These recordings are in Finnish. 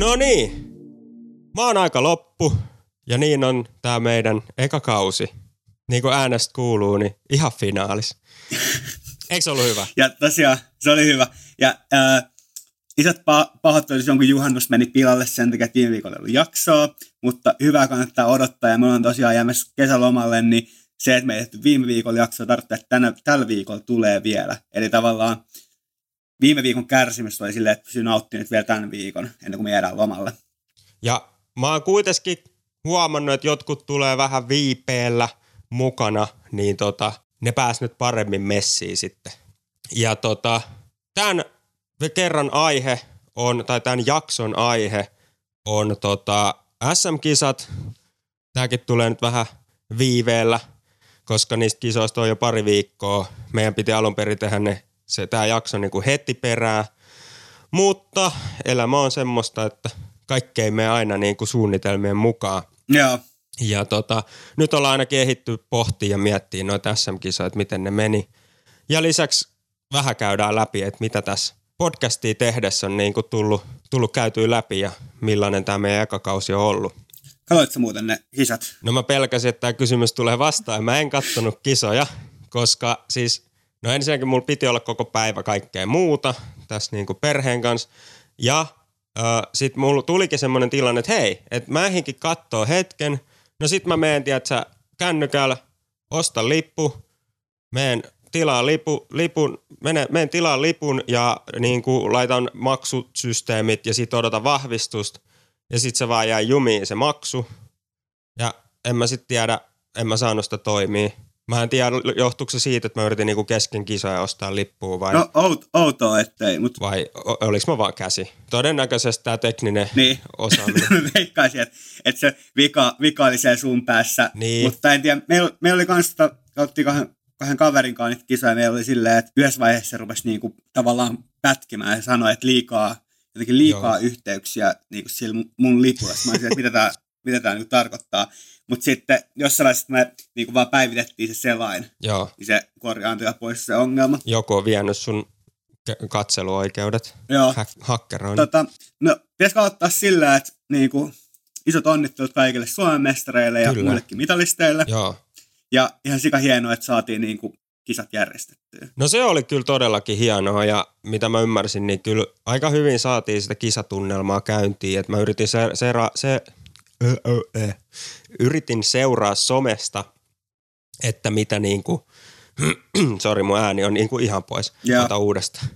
No niin, maan aika loppu ja niin on tää meidän eka kausi. Niin kuin äänestä kuuluu, niin ihan finaalis. Eikö se ollut hyvä? Ja tosiaan, se oli hyvä. Ja ää, isot pa- pahoittelut jonkun juhannus meni pilalle sen takia, että viime viikolla ei ollut jaksoa, mutta hyvää kannattaa odottaa ja me ollaan tosiaan jäämässä kesälomalle, niin se, että me ei viime viikolla jaksoa, tarkoittaa, että tänä, tällä viikolla tulee vielä. Eli tavallaan viime viikon kärsimys oli silleen, että pysyy nauttimaan vielä tämän viikon, ennen kuin me jäädään lomalle. Ja mä oon kuitenkin huomannut, että jotkut tulee vähän viipeellä mukana, niin tota, ne pääs nyt paremmin messiin sitten. Ja tota, tämän kerran aihe on, tai tämän jakson aihe on tota SM-kisat. Tämäkin tulee nyt vähän viiveellä, koska niistä kisoista on jo pari viikkoa. Meidän piti alun perin tehdä ne, se, tämä jakso niin kuin heti perään. Mutta elämä on semmoista, että kaikki ei mene aina niin kuin suunnitelmien mukaan. Joo. Ja tota, nyt ollaan ainakin ehitty pohtia ja miettiä noita SM-kisoja, että miten ne meni. Ja lisäksi vähän käydään läpi, että mitä tässä podcastia tehdessä on niin kuin tullut, tullut käytyä läpi ja millainen tämä meidän ekakausi on ollut. Katoitko muuten ne kisat? No mä pelkäsin, että tämä kysymys tulee vastaan. Mä en kattonut kisoja, koska siis, no ensinnäkin mulla piti olla koko päivä kaikkea muuta tässä niin kuin perheen kanssa. Ja äh, sitten mulla tulikin semmoinen tilanne, että hei, että mä ehdinkin kattoo hetken. No sit mä menen, tiedätkö, kännykällä, osta lippu, menen tilaa lipu, lipun, menen, menen tilaa lipun ja niin kuin laitan maksusysteemit ja sitten odotan vahvistusta. Ja sitten se vaan jäi jumiin se maksu. Ja en mä sitten tiedä, en mä saanut sitä toimia. Mä en tiedä, johtuuko se siitä, että mä yritin niinku kesken kisoja ostaa lippua vai, No out, outoa ettei, mutta vai o- oliko mä vaan käsi. Todennäköisesti tämä tekninen Niin. osaaminen. veikkaisin, että, että se vika, vika oli siellä sun päässä. Niin. Mutta en tiedä, meillä, meillä oli kans, katsottiin kahden, kahden kaverin kanssa niitä kisoja, meillä oli silleen, että yhdessä vaiheessa se rupesi niinku tavallaan pätkimään ja sanoi, että liikaa, jotenkin liikaa Joo. yhteyksiä niinku sillä mun- lipulla. Mä olisin, että mitä tämä mitä tää niinku tarkoittaa. Mutta sitten jossain vaiheessa me niinku vaan päivitettiin se selain, Joo, niin se korjaantui ja pois se ongelma. joku on vienyt sun ke- katseluoikeudet. Joo. Hakkeroinut. Tota, no, pitäisikö aloittaa sillä, että niinku, isot onnittelut kaikille Suomen mestareille ja Kyllä. muillekin mitalisteille. Joo. Ja ihan sika hienoa, että saatiin niinku, kisat järjestettyä. No se oli kyllä todellakin hienoa ja mitä mä ymmärsin, niin kyllä aika hyvin saatiin sitä kisatunnelmaa käyntiin. Että mä yritin se, se, se yritin seuraa somesta, että mitä niinku, sori mun ääni on niinku ihan pois, Joo. ota uudestaan.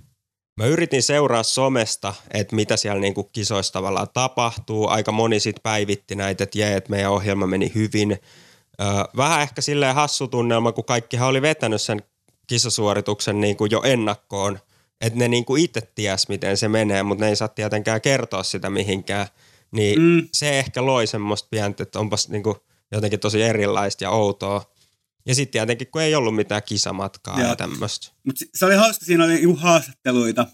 Mä yritin seuraa somesta, että mitä siellä niinku kisoissa tavallaan tapahtuu. Aika moni sit päivitti näitä, että jee, että meidän ohjelma meni hyvin. Ö, vähän ehkä silleen hassu tunnelma, kun kaikkihan oli vetänyt sen kisasuorituksen niin kuin jo ennakkoon. Että ne niin kuin itse ties, miten se menee, mutta ne ei saa tietenkään kertoa sitä mihinkään. Niin Mm. se ehkä loi semmoista pientä, että onpas niin kuin jotenkin tosi erilaista ja outoa. Ja sitten tietenkin, kun ei ollut mitään kisamatkaa Joo. ja tämmöistä. Mutta se oli hauska, siinä oli niinku haastatteluita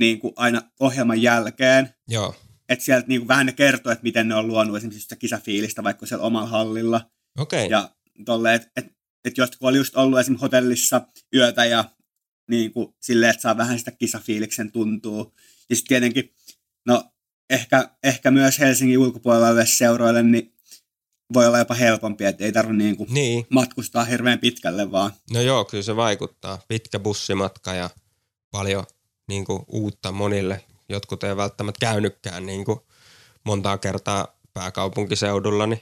niinku aina ohjelman jälkeen. Joo, Että sieltä niinku vähän ne kertoo, että miten ne on luonut esimerkiksi sitä kisafiilistä vaikka siellä omalla hallilla. okei. Okay. Ja tolle, että et, et jotkut oli just ollut esimerkiksi hotellissa yötä ja niin kuin, silleen, että saa vähän sitä kisafiiliksen tuntuu. Ja sitten tietenkin, no ehkä, ehkä myös Helsingin ulkopuolella oleville seuroille, niin voi olla jopa helpompi, että ei tarvitse niin kuin Niin, matkustaa hirveän pitkälle vaan. no joo, kyllä se vaikuttaa. Pitkä bussimatka ja paljon niin kuin, uutta monille. Jotkut ei välttämättä käynytkään niin kuin, montaa kertaa pääkaupunkiseudulla, niin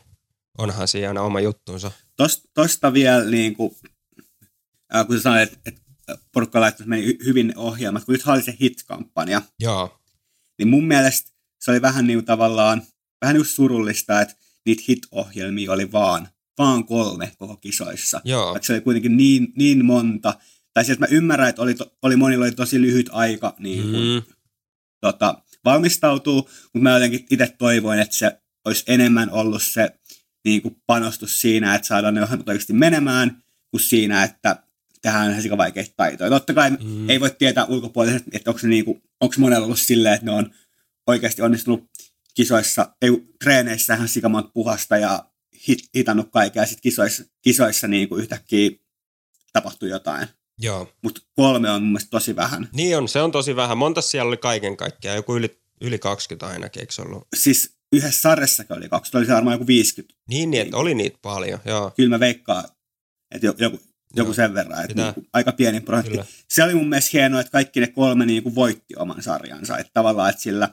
onhan siinä aina oma juttunsa. Tosta, tosta vielä, niin kuin, äh, kun sanoit, että, että porukka laittoi, että meni hy- hyvin ohjelmat, kun nyt oli se hit-kampanja, Joo, niin mun mielestä se oli vähän niin tavallaan, vähän niin surullista, että niitä hit-ohjelmia oli vaan, vaan kolme koko kisoissa. joo, Vaikka se oli kuitenkin niin, niin monta. Tai siis mä ymmärrän, että oli, to, oli monilla oli tosi lyhyt aika niin kuin, mm, tota, valmistautuu, mutta mä jotenkin itse toivoin, että se olisi enemmän ollut se niin kuin panostus siinä, että saadaan ne ohjelmat oikeasti menemään, kuin siinä, että tehdään ihan sika vaikeita taitoja. Totta kai mm. ei voi tietää ulkopuolisesti, että onko, se niin kuin, onko monella ollut silleen, että ne on oikeasti onnistunut kisoissa, ei treeneissä ihan sikamonta puhasta ja hit, hitannut kaikkea, ja sitten kisoissa, kisoissa niin kuin yhtäkkiä tapahtui jotain. joo. Mutta kolme on mun mielestä tosi vähän. Niin on, se on tosi vähän. Monta siellä oli kaiken kaikkiaan? Joku yli yli 20 ainakin, eikö se ollut? Siis yhdessä sarjassakin oli 20, oli se varmaan joku 50. Niin, niin että oli niitä paljon, joo. Kyllä mä veikkaan, että joku, joku Joo. sen verran, että niin aika pieni prosentti. Kyllä. Se oli mun mielestä hienoa, että kaikki ne kolme niin kuin voitti oman sarjansa. Että tavallaan, että sillä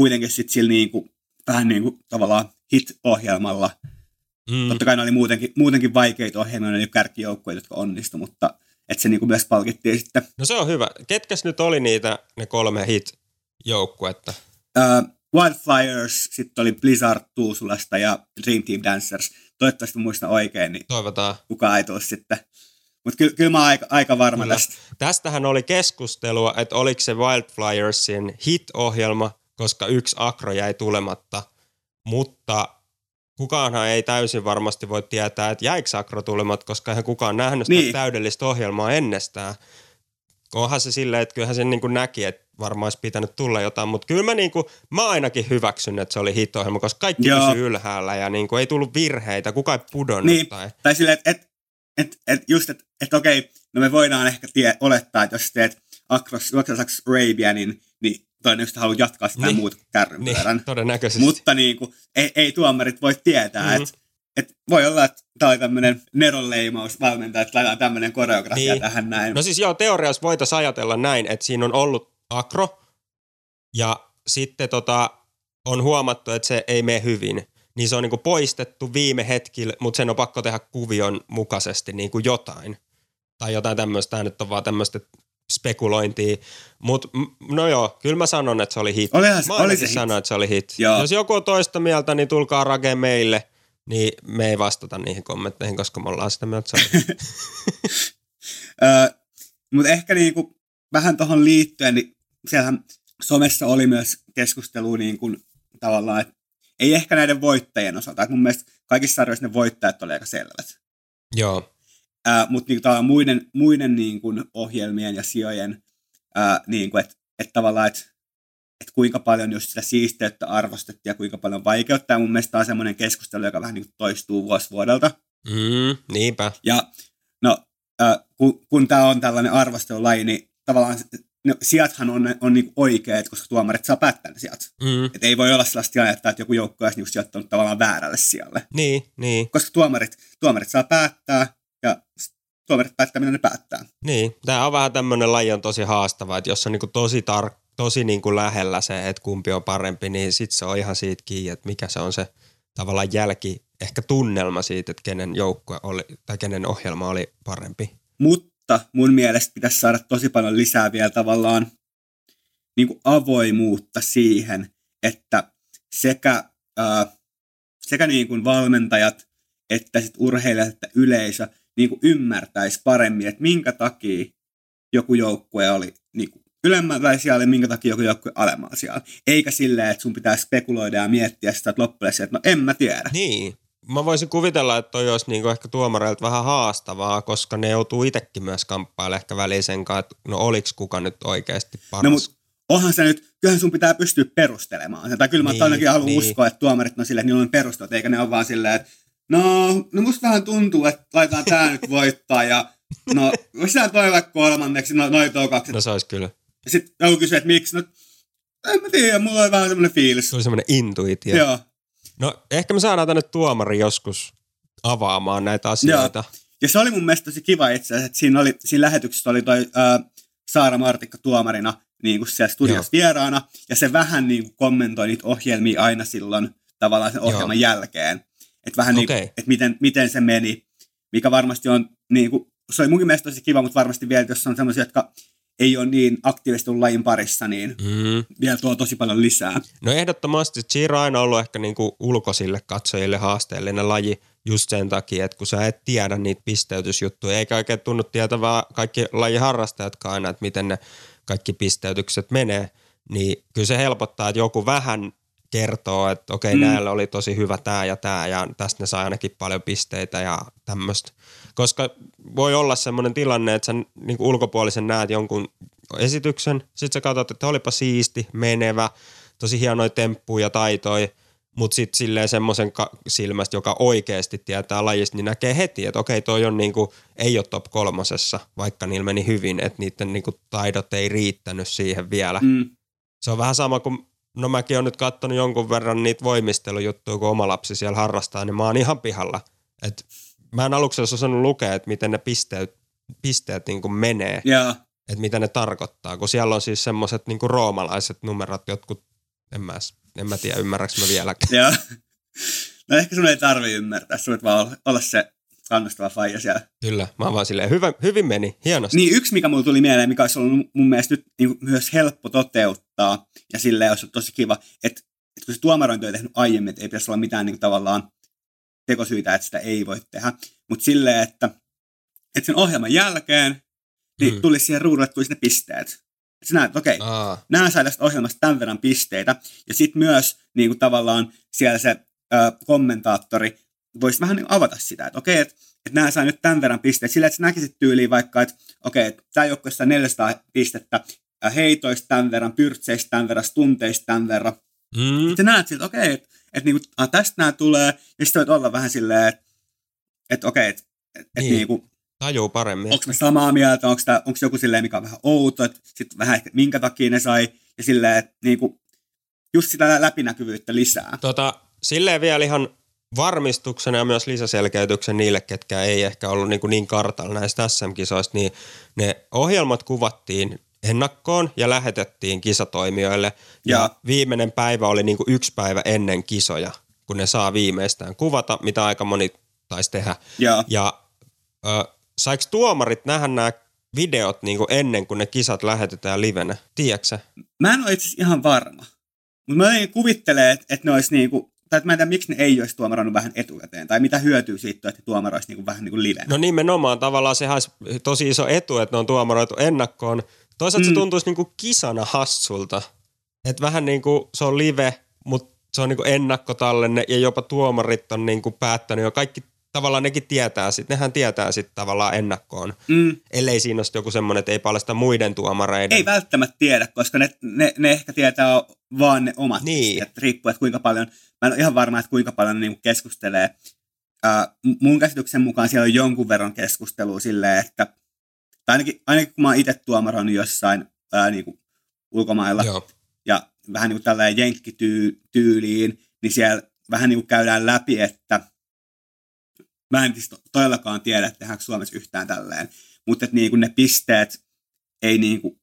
kuitenkin sitten sillä niin kuin, vähän niin kuin tavallaan hit-ohjelmalla. Mm. Totta kai ne oli muutenkin, muutenkin vaikeita ohjelmia, ne oli kärkijoukkoja, jotka onnistu, mutta että se niin kuin myös palkittiin sitten. No se on hyvä. Ketkäs nyt oli niitä ne kolme hit-joukkuetta? Uh, Wildflyers, sitten oli Blizzard Tuusulasta ja Dream Team Dancers. Toivottavasti muistan oikein, niin Toivotaan. kukaan ei tule sitten. Mutta kyllä, kyllä mä oon aika, aika varma Kyllä. tästä. Tästähän oli keskustelua, että oliko se Wildflyersin hit-ohjelma, koska yksi akro jäi tulematta, mutta kukaanhan ei täysin varmasti voi tietää, että jäikö akro tulematta, koska eihän kukaan nähnyt sitä Niin. täydellistä ohjelmaa ennestään. Onhan se silleen, että kyllähän sen niin kuin näki, että varmaan olisi pitänyt tulla jotain, mutta kyllä mä, niin kuin, mä ainakin hyväksyn, että se oli hit-ohjelma, koska kaikki Joo. pysyi ylhäällä ja niin kuin, ei tullut virheitä, kukaan ei pudonnut Niin, tai... tai silleen, että et, et, et just, että et okei, no me voidaan ehkä tie, olettaa, että jos teet Across, Across Arabianin, niin todennäköisesti haluat jatkaa sitä Niin. muuta kuin kärryn Niin, todennäköisesti. Mutta niin kuin, ei, ei tuomarit voi tietää, Mhm. mm. että et voi olla, että tämä oli tämmöinen Neron leimaus valmentaja, että laitetaan tämmöinen koreografia Niin. tähän näin. No siis joo, teoriassa voitaisiin ajatella näin, että siinä on ollut akro ja sitten tota, on huomattu, että se ei mene hyvin. Niin se on niinku poistettu viime hetkillä, mutta sen on pakko tehdä kuvion mukaisesti niinku jotain. Tai jotain tämmöistä, tämä nyt on vaan tämmöistä spekulointia. Mutta no joo, kyllä mä sanon, että se oli hit. Olihan mä oli se hit. sanon, että se oli hit. Joo. Jos joku on toista mieltä, niin tulkaa rake meille. Niin me ei vastata niihin kommentteihin, koska me ollaan sitä mieltä, että se hit. Mutta ehkä niinku, vähän tuohon liittyen, niin siellähän somessa oli myös keskustelua niin kuin, tavallaan, että ei ehkä näiden voittajien osalta. Et mun mielestä kaikissa sarjoissa ne voittajat oli aika selvät. Joo, Ää, mutta niinku, tavallaan muiden, muiden niin kuin, ohjelmien ja sijojen, ää, niin kuin, että et tavallaan, että et kuinka paljon just sitä siisteyttä arvostettiin ja kuinka paljon vaikeuttaa. Mun mielestä tämä on semmoinen keskustelu, joka vähän niin kuin toistuu vuosi vuodelta. mm, niinpä. Ja no, äh, kun, kun tämä on tällainen arvostelulaji, niin tavallaan no, sijathan on, on niinku oikeat, koska tuomarit saa päättää ne sijat. Mm. Et ei voi olla sellaista tilannetta, että joku joukko olisi niinku sijoittanut tavallaan väärälle sijalle. Niin, niin, Koska tuomarit, tuomarit saa päättää ja tuomarit päättää, mitä ne päättää. niin. Tämä on vähän tämmöinen laji on tosi haastava, että jos on niinku tosi, tar- tosi niinku lähellä se, että kumpi on parempi, niin sitten se on ihan siitä kiinni, että mikä se on se tavallaan jälki, ehkä tunnelma siitä, että kenen joukkue oli, tai kenen ohjelma oli parempi. Mutta mun mielestä pitäisi saada tosi paljon lisää vielä tavallaan niin kuin avoimuutta siihen, että sekä, ää, sekä niin kuin valmentajat että sit urheilijat että yleisö niin kuin ymmärtäisi paremmin, että minkä takia joku joukkue oli niin kuin ylemmällä siellä, minkä takia joku joukkue alemmalla siellä. Eikä silleen, että sun pitää spekuloida ja miettiä sitä, että loppujen että no en mä tiedä. Niin. Mä voisin kuvitella, että toi olisi niinku ehkä tuomareilta vähän haastavaa, koska ne joutuu itsekin myös kamppailemaan ehkä välisen kanssa, että no oliks kuka nyt oikeasti paras. No mut onhan se nyt, kyllähän sun pitää pystyä perustelemaan. Tai kyllä mä Niin, ainakin haluan niin. uskoa, että tuomarit on silleen, että niillä on perustelut, eikä ne ole vaan silleen, että no, no musta vähän tuntuu, että laitetaan tää nyt voittaa ja no, voisi sä toi vaikka kolmanneksi, no noin tuo kaksi. no se olisi kyllä. Sitten joku kysyy, että miksi, no en mä tiedä, mulla on vähän semmoinen fiilis. Se oli semmoinen intuitio. Joo. No ehkä me saadaan tänne tuomari joskus avaamaan näitä asioita. Ja se oli mun mielestä tosi kiva itse asiassa, että siinä, oli, siinä lähetyksessä oli toi ää, Saara Martikka tuomarina niin kuin siellä studiossa vieraana, ja se vähän niin kuin kommentoi niitä ohjelmia aina silloin tavallaan sen ohjelman Joo. jälkeen. Että vähän niin kuin, Okei. että miten, miten se meni, mikä varmasti on, niin kuin, se oli munkin mielestä tosi kiva, mutta varmasti vielä, jos on sellaisia, jotka ei ole niin aktiivisesti lajin parissa, niin Mm. vielä tuo tosi paljon lisää. No ehdottomasti Giro on aina ollut ehkä niinku ulkoisille katsojille haasteellinen laji just sen takia, että kun sä et tiedä niitä pisteytysjuttuja, eikä oikein tunnu tietävää kaikki lajiharrastajatkaan aina, että miten ne kaikki pisteytykset menee, niin kyllä se helpottaa, että joku vähän kertoo, että okei, mm. Näillä oli tosi hyvä tämä ja tämä ja tästä ne saa ainakin paljon pisteitä ja tämmöistä. Koska voi olla semmoinen tilanne, että sä niin ulkopuolisen näet jonkun esityksen, sit sä katsot, että olipa siisti, menevä, tosi hienoja temppuja ja taitoja, mutta sitten silleen semmoisen ka- silmästä, joka oikeasti tietää lajista, niin näkee heti, että okei, toi on niinku, ei ole top kolmosessa, vaikka niillä meni hyvin, että niiden niinku taidot ei riittänyt siihen vielä. Mm. Se on vähän sama kuin no mäkin on nyt katsonut jonkun verran niitä voimistelujuttuja, kun oma lapsi siellä harrastaa, niin mä oon ihan pihalla. Et mä en aluksi olisi osannut lukea, että miten ne pisteet, pisteet niin kuin menee, Joo. että mitä ne tarkoittaa, kun siellä on siis semmoiset niin kuin roomalaiset numerot, jotkut, en mä, en mä tiedä ymmärräks mä vieläkään. Joo. No ehkä sun ei tarvi ymmärtää, sun vaan olla, olla se kannustava faija siellä. Kyllä, mä oon vaan silleen, hyvä, hyvin meni, hienosti. Niin yksi, mikä mulle tuli mieleen, mikä olisi ollut mun mielestä nyt niin myös helppo toteuttaa, ja silleen olisi tosi kiva, että, että kun se tuomarointi on tehnyt aiemmin, että ei pitäisi olla mitään niin kuin, tavallaan tekosyitä, että sitä ei voi tehdä, mutta silleen, että, että sen ohjelman jälkeen niin Mm. tulisi siihen ruudulle tulisi ne pisteet. Että sä näet, okei, Aa, nämä sai tästä ohjelmasta tämän verran pisteitä, ja sitten myös niin kuin tavallaan siellä se ö, kommentaattori voisi vähän niin avata sitä, että okei, että, että nämä sai nyt tämän verran pisteitä, sillä että sä näkisit tyyliin vaikka, että okei, että tämä joukkue saa 400 pistettä, heitoista tämän verran, pyrtseistä tämän verran, stunteista tämän verran. mm, Sä näet siltä, okei, että, että niin kuin, ah, tästä nämä tulee, ja sitten voit olla vähän silleen, että, että okei, että, että, Niin. että niin kuin, tajuu paremmin. onko me samaa mieltä, onko joku silleen, mikä on vähän outo, että sitten vähän ehkä minkä takia ne sai, ja silleen, että niinku, just sitä läpinäkyvyyttä lisää. Tota, silleen vielä ihan varmistuksena ja myös lisäselkeytyksen niille, ketkä ei ehkä ollut niin, kuin niin kartalla näistä SM-kisoista, niin ne ohjelmat kuvattiin ennakkoon ja lähetettiin kisatoimijoille. Ja, Ja- viimeinen päivä oli niin kuin yksi päivä ennen kisoja, kun ne saa viimeistään kuvata, mitä aika moni taisi tehdä. Ja, Ja ö, saiko tuomarit nähdä nämä videot niin kuin ennen kuin ne kisat lähetetään livenä? Tiedätkö mä en ole itse ihan varma, mutta mä jotenkin kuvittelen, että, että ne olisi niinku, tai että mä en tiedä, miksi ne ei olisi tuomaroinut vähän etukäteen, tai mitä hyötyy siitä, että tuomaroisi niinku vähän niin kuin livenä. No nimenomaan tavallaan sehän olisi tosi iso etu, että ne on tuomaroitu ennakkoon. Toisaalta mm. Se tuntuisi niinku kisana hassulta. Että vähän niin kuin se on live, mutta se on niinku ennakkotallenne ja jopa tuomarit on niinku päättänyt jo kaikki tavallaan nekin tietää sit, nehän tietää sitten tavallaan ennakkoon. Mm, Ellei siinä ole joku semmoinen, että ei paljasta muiden tuomareiden. ei välttämättä tiedä, koska ne, ne, ne ehkä tietää vaan ne omat Niin. pisteet, riippuu, että kuinka paljon, mä en ole ihan varma, että kuinka paljon ne niinku keskustelee. M- mun käsityksen mukaan siellä on jonkun verran keskustelua silleen, että tai ainakin, ainakin kun mä oon itse tuomaroinut jossain ää, niinku ulkomailla, Joo. ja vähän niin kuin tällainen jenkkityyliin, niin siellä vähän niin kuin käydään läpi, että mä en siis to- todellakaan tiedä, että tehdäänkö Suomessa yhtään tälleen, mutta että niin kuin ne pisteet ei niin kuin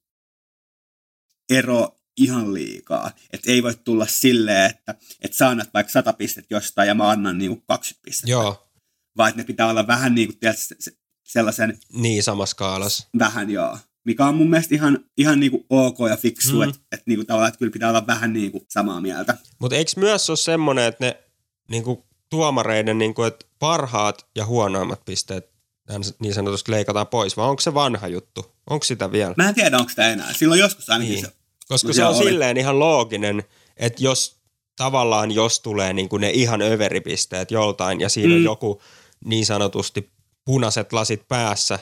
ero ihan liikaa. Että ei voi tulla silleen, että, että sä annat vaikka 100 pistettä jostain ja mä annan niin kuin 20 pistettä. Joo, Vaan että ne pitää olla vähän niin kuin tiedät, se- se- sellaisen niin samassa skaalassa. vähän joo. Mikä on mun mielestä ihan, ihan niin kuin ok ja fiksu, Mm. että et niin kuin tavallaan, että kyllä pitää olla vähän niin kuin samaa mieltä. Mutta eikö myös ole semmoinen, että ne niinku, tuomareiden niinku, että parhaat ja huonoimmat pisteet niin sanotusti leikataan pois, vai onko se vanha juttu? Onko sitä vielä? Mä en tiedä, onko sitä enää. Silloin joskus ainakin Niin. se. Koska No se on oli. silleen ihan looginen, että jos tavallaan jos tulee niinku ne ihan överipisteet joltain ja siinä mm. on joku niin sanotusti punaiset lasit päässä,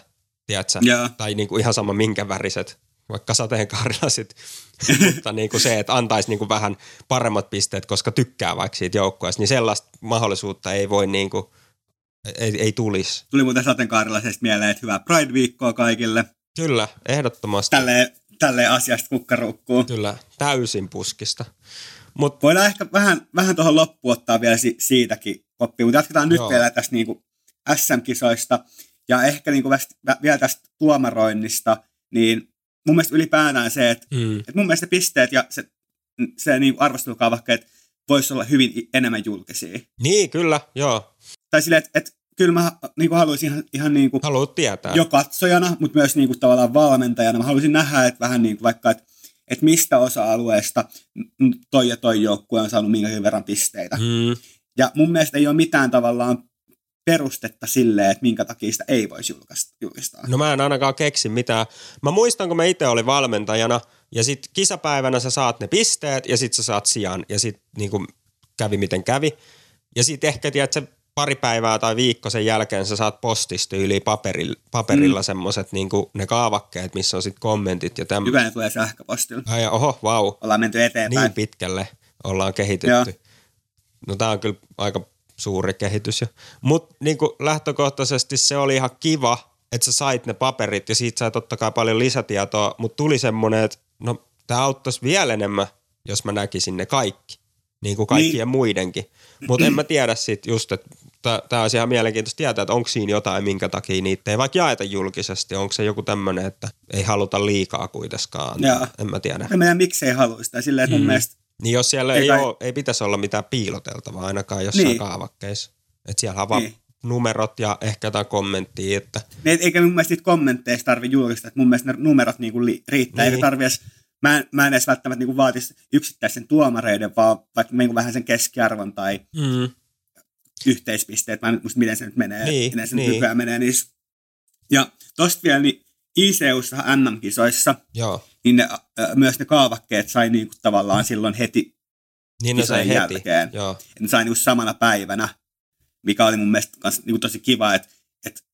tiedätkö? Tai niinku ihan sama minkä väriset, vaikka sateenkaarilasit, mutta niinku se, että antaisi niinku vähän paremmat pisteet, koska tykkää vaikka siitä joukkueesta, niin sellaista mahdollisuutta ei voi niinku, ei, ei tulisi. Tuli muuten sateenkaarilaisesta mieleen, että hyvää Pride-viikkoa kaikille. Kyllä, ehdottomasti. Tälleen, tälleen asiasta kukkarukkuu. Kyllä, täysin puskista. Mutta Voidaan ehkä vähän, vähän tuohon loppuun ottaa vielä si- siitäkin koppiin, mutta jatketaan nyt Joo. vielä tästä niin kuin SM-kisoista ja ehkä niin kuin vielä tästä tuomaroinnista, niin mun mielestä ylipäätään se, että, mm, että mun mielestä spsteet ja se, se niin arvostelukaavakkeet voisi olla hyvin enemmän julkisia. niin kyllä, joo, Tai silleen, että, että kyllä mä niin kuin haluaisin ihan, ihan niin kuin haluat tietää. jo katsojana, mutta myös niin kuin tavallaan valmentajana. Mä haluaisin nähdä, että vähän niin kuin vaikka, että, että mistä osa-alueesta toi ja toi joukkue on saanut minkäkin verran pisteitä. Mm, Ja mun mielestä ei ole mitään tavallaan perustetta silleen, että minkä takia sitä ei voisi julkaista- julkistaa. no mä en ainakaan keksi mitään. Mä muistan, kun mä itse olin valmentajana ja sit kisapäivänä sä saat ne pisteet ja sit sä saat sijan ja sit niinku kävi miten kävi. Ja sit ehkä tiedät se pari päivää tai viikko sen jälkeen sä saat postista yli paperilla, paperilla mm. semmoset niinku ne kaavakkeet, missä on sit kommentit ja tämmöistä. Hyvä, ne tulee sähköpostilla. Ai, oho, vau. Ollaan menty eteenpäin. Niin pitkälle ollaan kehitytty. Joo. No tää on kyllä aika suuri kehitys. Mutta niinku lähtökohtaisesti se oli ihan kiva, että sä sait ne paperit ja siitä sai totta kai paljon lisätietoa, mutta tuli semmoinen, että no tämä auttaisi vielä enemmän, jos mä näkisin ne kaikki, niin kuin kaikkien niin. muidenkin. Mutta en mä tiedä sit just, että tämä olisi ihan mielenkiintoista tietää, että onko siinä jotain, minkä takia niitä ei vaikka jaeta julkisesti. Onko se joku tämmöinen, että ei haluta liikaa kuitenkaan. Joo. En mä tiedä. En mä tiedä, miksi ei halua sitä. Silleen, että mun Mm. mielestä Niin jos siellä ei, Ei kai- ole, ei pitäisi olla mitään piiloteltavaa ainakaan jossain Niin. kaavakkeissa. Että siellä on vaan Niin. numerot ja ehkä jotain kommenttia, että Ne, eikä mun mielestä niitä kommentteista tarvi julkistaa, mun mielestä ne numerot niinku li, riittää, Niin. eikä tarvi edes, mä en, mä en edes välttämättä niinku vaatisi yksittäisen tuomareiden, vaan vaikka niinku vähän sen keskiarvon tai mm, yhteispisteet, mä en nyt muista miten se nyt menee, Niin, miten se niin. nykyään menee niissä. Ja tosta vielä, niin ICUssa MM-kisoissa, joo. Niin ne, myös ne kaavakkeet sai niinku tavallaan silloin heti, Niin ne sai heti. jälkeen. Joo. ne sai niinku samana päivänä, mikä oli mun mielestä kans niinku tosi kiva, että et,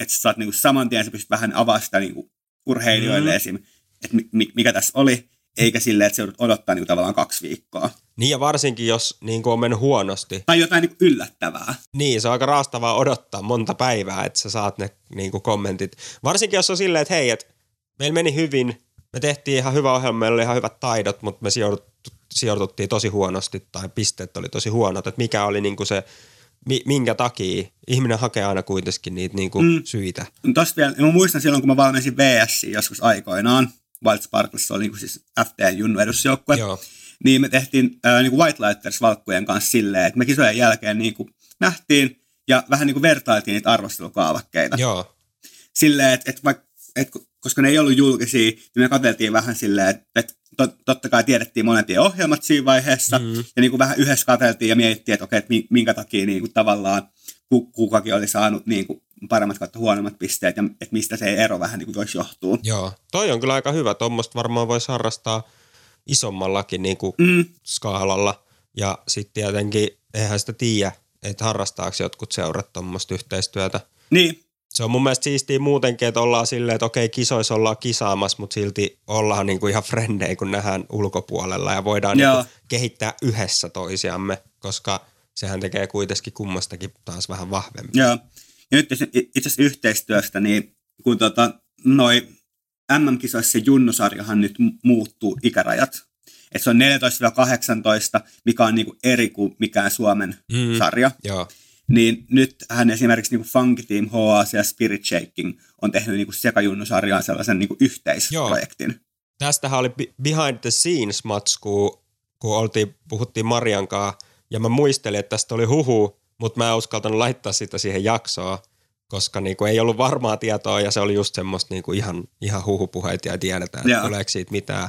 et sä saat niinku saman tien, sä pystyt vähän avaamaan sitä niinku urheilijoille Mm. esim, että mi, mikä tässä oli, eikä silleen, että se joudut odottaa niinku tavallaan kaksi viikkoa. Niin ja varsinkin jos niin on mennyt huonosti, Tai jotain niinku yllättävää. niin se on aika raastavaa odottaa monta päivää, että sä saat ne niin kuin kommentit. Varsinkin jos on silleen, että hei, että meillä meni hyvin, me tehtiin ihan hyvä ohjelma, meillä oli ihan hyvät taidot, mutta me sijoituttiin tosi huonosti tai pisteet oli tosi huonot, että mikä oli niin kuin se, mi- minkä takia? Ihminen hakee aina kuitenkin niitä niin kuin Mm. syitä. No vielä, mä muistan silloin, kun mä valmensin VS joskus aikoinaan, Wild Sparklessa oli niinku siis FTn junnu edusjoukkue, Joo, niin me tehtiin äh, niinku White Lighters-valkkujen kanssa silleen, että me kisojen jälkeen niinku nähtiin ja vähän niinku vertailtiin niitä arvostelukaavakkeita. joo, Silleen, että et vaikka, et, koska ne ei ollut julkisia, niin me katseltiin vähän silleen, että et, tot, totta kai tiedettiin molempien ohjelmat siinä vaiheessa, Mm. ja niinku vähän yhdessä katseltiin ja mietittiin, että okei, että mi- minkä takia niinku tavallaan ku- kukakin oli saanut niinku paremmat kautta huonommat pisteet ja että mistä se ero vähän niinku voisi johtua. joo. Toi on kyllä aika hyvä. Tuommoista varmaan voisi harrastaa isommallakin niin kuin Mm, skaalalla. Ja sitten tietenkin eihän sitä tiedä, että harrastaako jotkut seurat tuommoista yhteistyötä. niin, Se on mun mielestä siistiä muutenkin, että ollaan silleen, että okei kisoissa ollaan kisaamassa, mutta silti ollaan niinku ihan frendejä, kun nähdään ulkopuolella ja voidaan Joo. niinku kehittää yhdessä toisiamme, koska sehän tekee kuitenkin kummastakin taas vähän vahvemmin. joo. Ja nyt itse asiassa yhteistyöstä, niin kun tota, noi MM-kisoissa se junnusarjahan nyt mu- muuttuu ikärajat. Et se on 14-18, mikä on niinku eri kuin mikään Suomen Mm. sarja. Joo, Niin nyt hän esimerkiksi niinku Funky Team, HAC ja Spirit Shaking on tehnyt niinku sekajunnusarjaan sellaisen niinku yhteisprojektin. tästähän oli behind the scenes matsku, kun oltiin, puhuttiin Marian kanssa, ja mä muistelin, että tästä oli huhu, mutta mä en uskaltanut laittaa sitä siihen jaksoon, koska niinku ei ollut varmaa tietoa, ja se oli just semmoista niinku ihan, ihan huhupuheita, ja ei tiedetä, että Joo. tuleeko siitä mitään.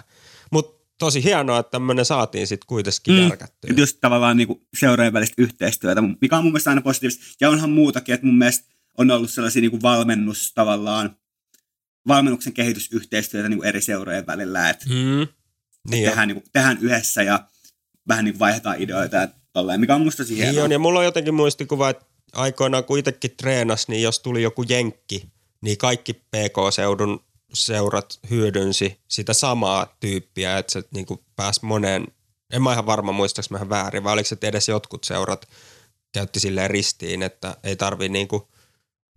Mutta tosi hienoa, että tämmöinen saatiin sitten kuitenkin Mm. järkättyä. Just tavallaan niinku seurojen välistä yhteistyötä, mikä on mun mielestä aina positiivista. Ja onhan muutakin, että mun mielestä on ollut sellaisia niinku valmennus tavallaan, valmennuksen kehitysyhteistyötä niinku eri seurojen välillä, että Mm. Niin, tehdään, niinku, tehdään yhdessä ja vähän niinku vaihdetaan ideoita ja tolleen, mikä on musta tosi Niin on, ja mulla on jotenkin muistikuva, että aikoinaan kun itsekin treenasi, niin jos tuli joku jenkki, niin kaikki PK-seudun seurat hyödynsi sitä samaa tyyppiä, että se niin pääsi moneen, en mä ihan varma muistaaks mä ihan väärin, vai oliko se edes jotkut seurat käytti silleen ristiin, että ei tarvi niin kuin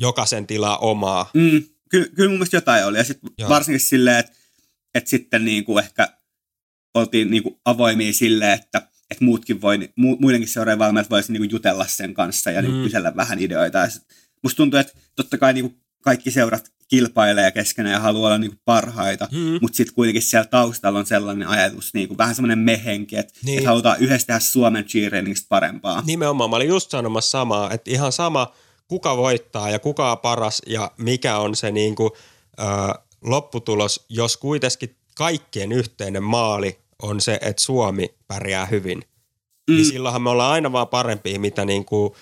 jokaisen tilaa omaa. Mm, kyllä, kyllä mun mielestä jotain oli. Ja sit Joo. varsinkin silleen, että, että sitten niinku ehkä oltiin niinku avoimia silleen, että, että muutkin voi, mu, muidenkin seuraajien valmennat voisi niinku jutella sen kanssa ja niinku Mm. kysellä vähän ideoita. Ja sit, musta tuntuu, että totta kai niinku kaikki seurat kilpailee keskenään ja haluaa olla niinku parhaita, Mm. mutta sitten kuitenkin siellä taustalla on sellainen ajatus, niinku, vähän semmoinen mehenki, että, Niin. että halutaan yhdessä tehdä Suomen cheerleadingista parempaa. Nimenomaan, mä olin just sanomassa samaa, että ihan sama, kuka voittaa ja kuka on paras ja mikä on se niin kuin, ö, lopputulos, jos kuitenkin kaikkien yhteinen maali on se, että Suomi pärjää hyvin. Mm. Niin silloinhan me ollaan aina vaan parempia, mitä niin kuin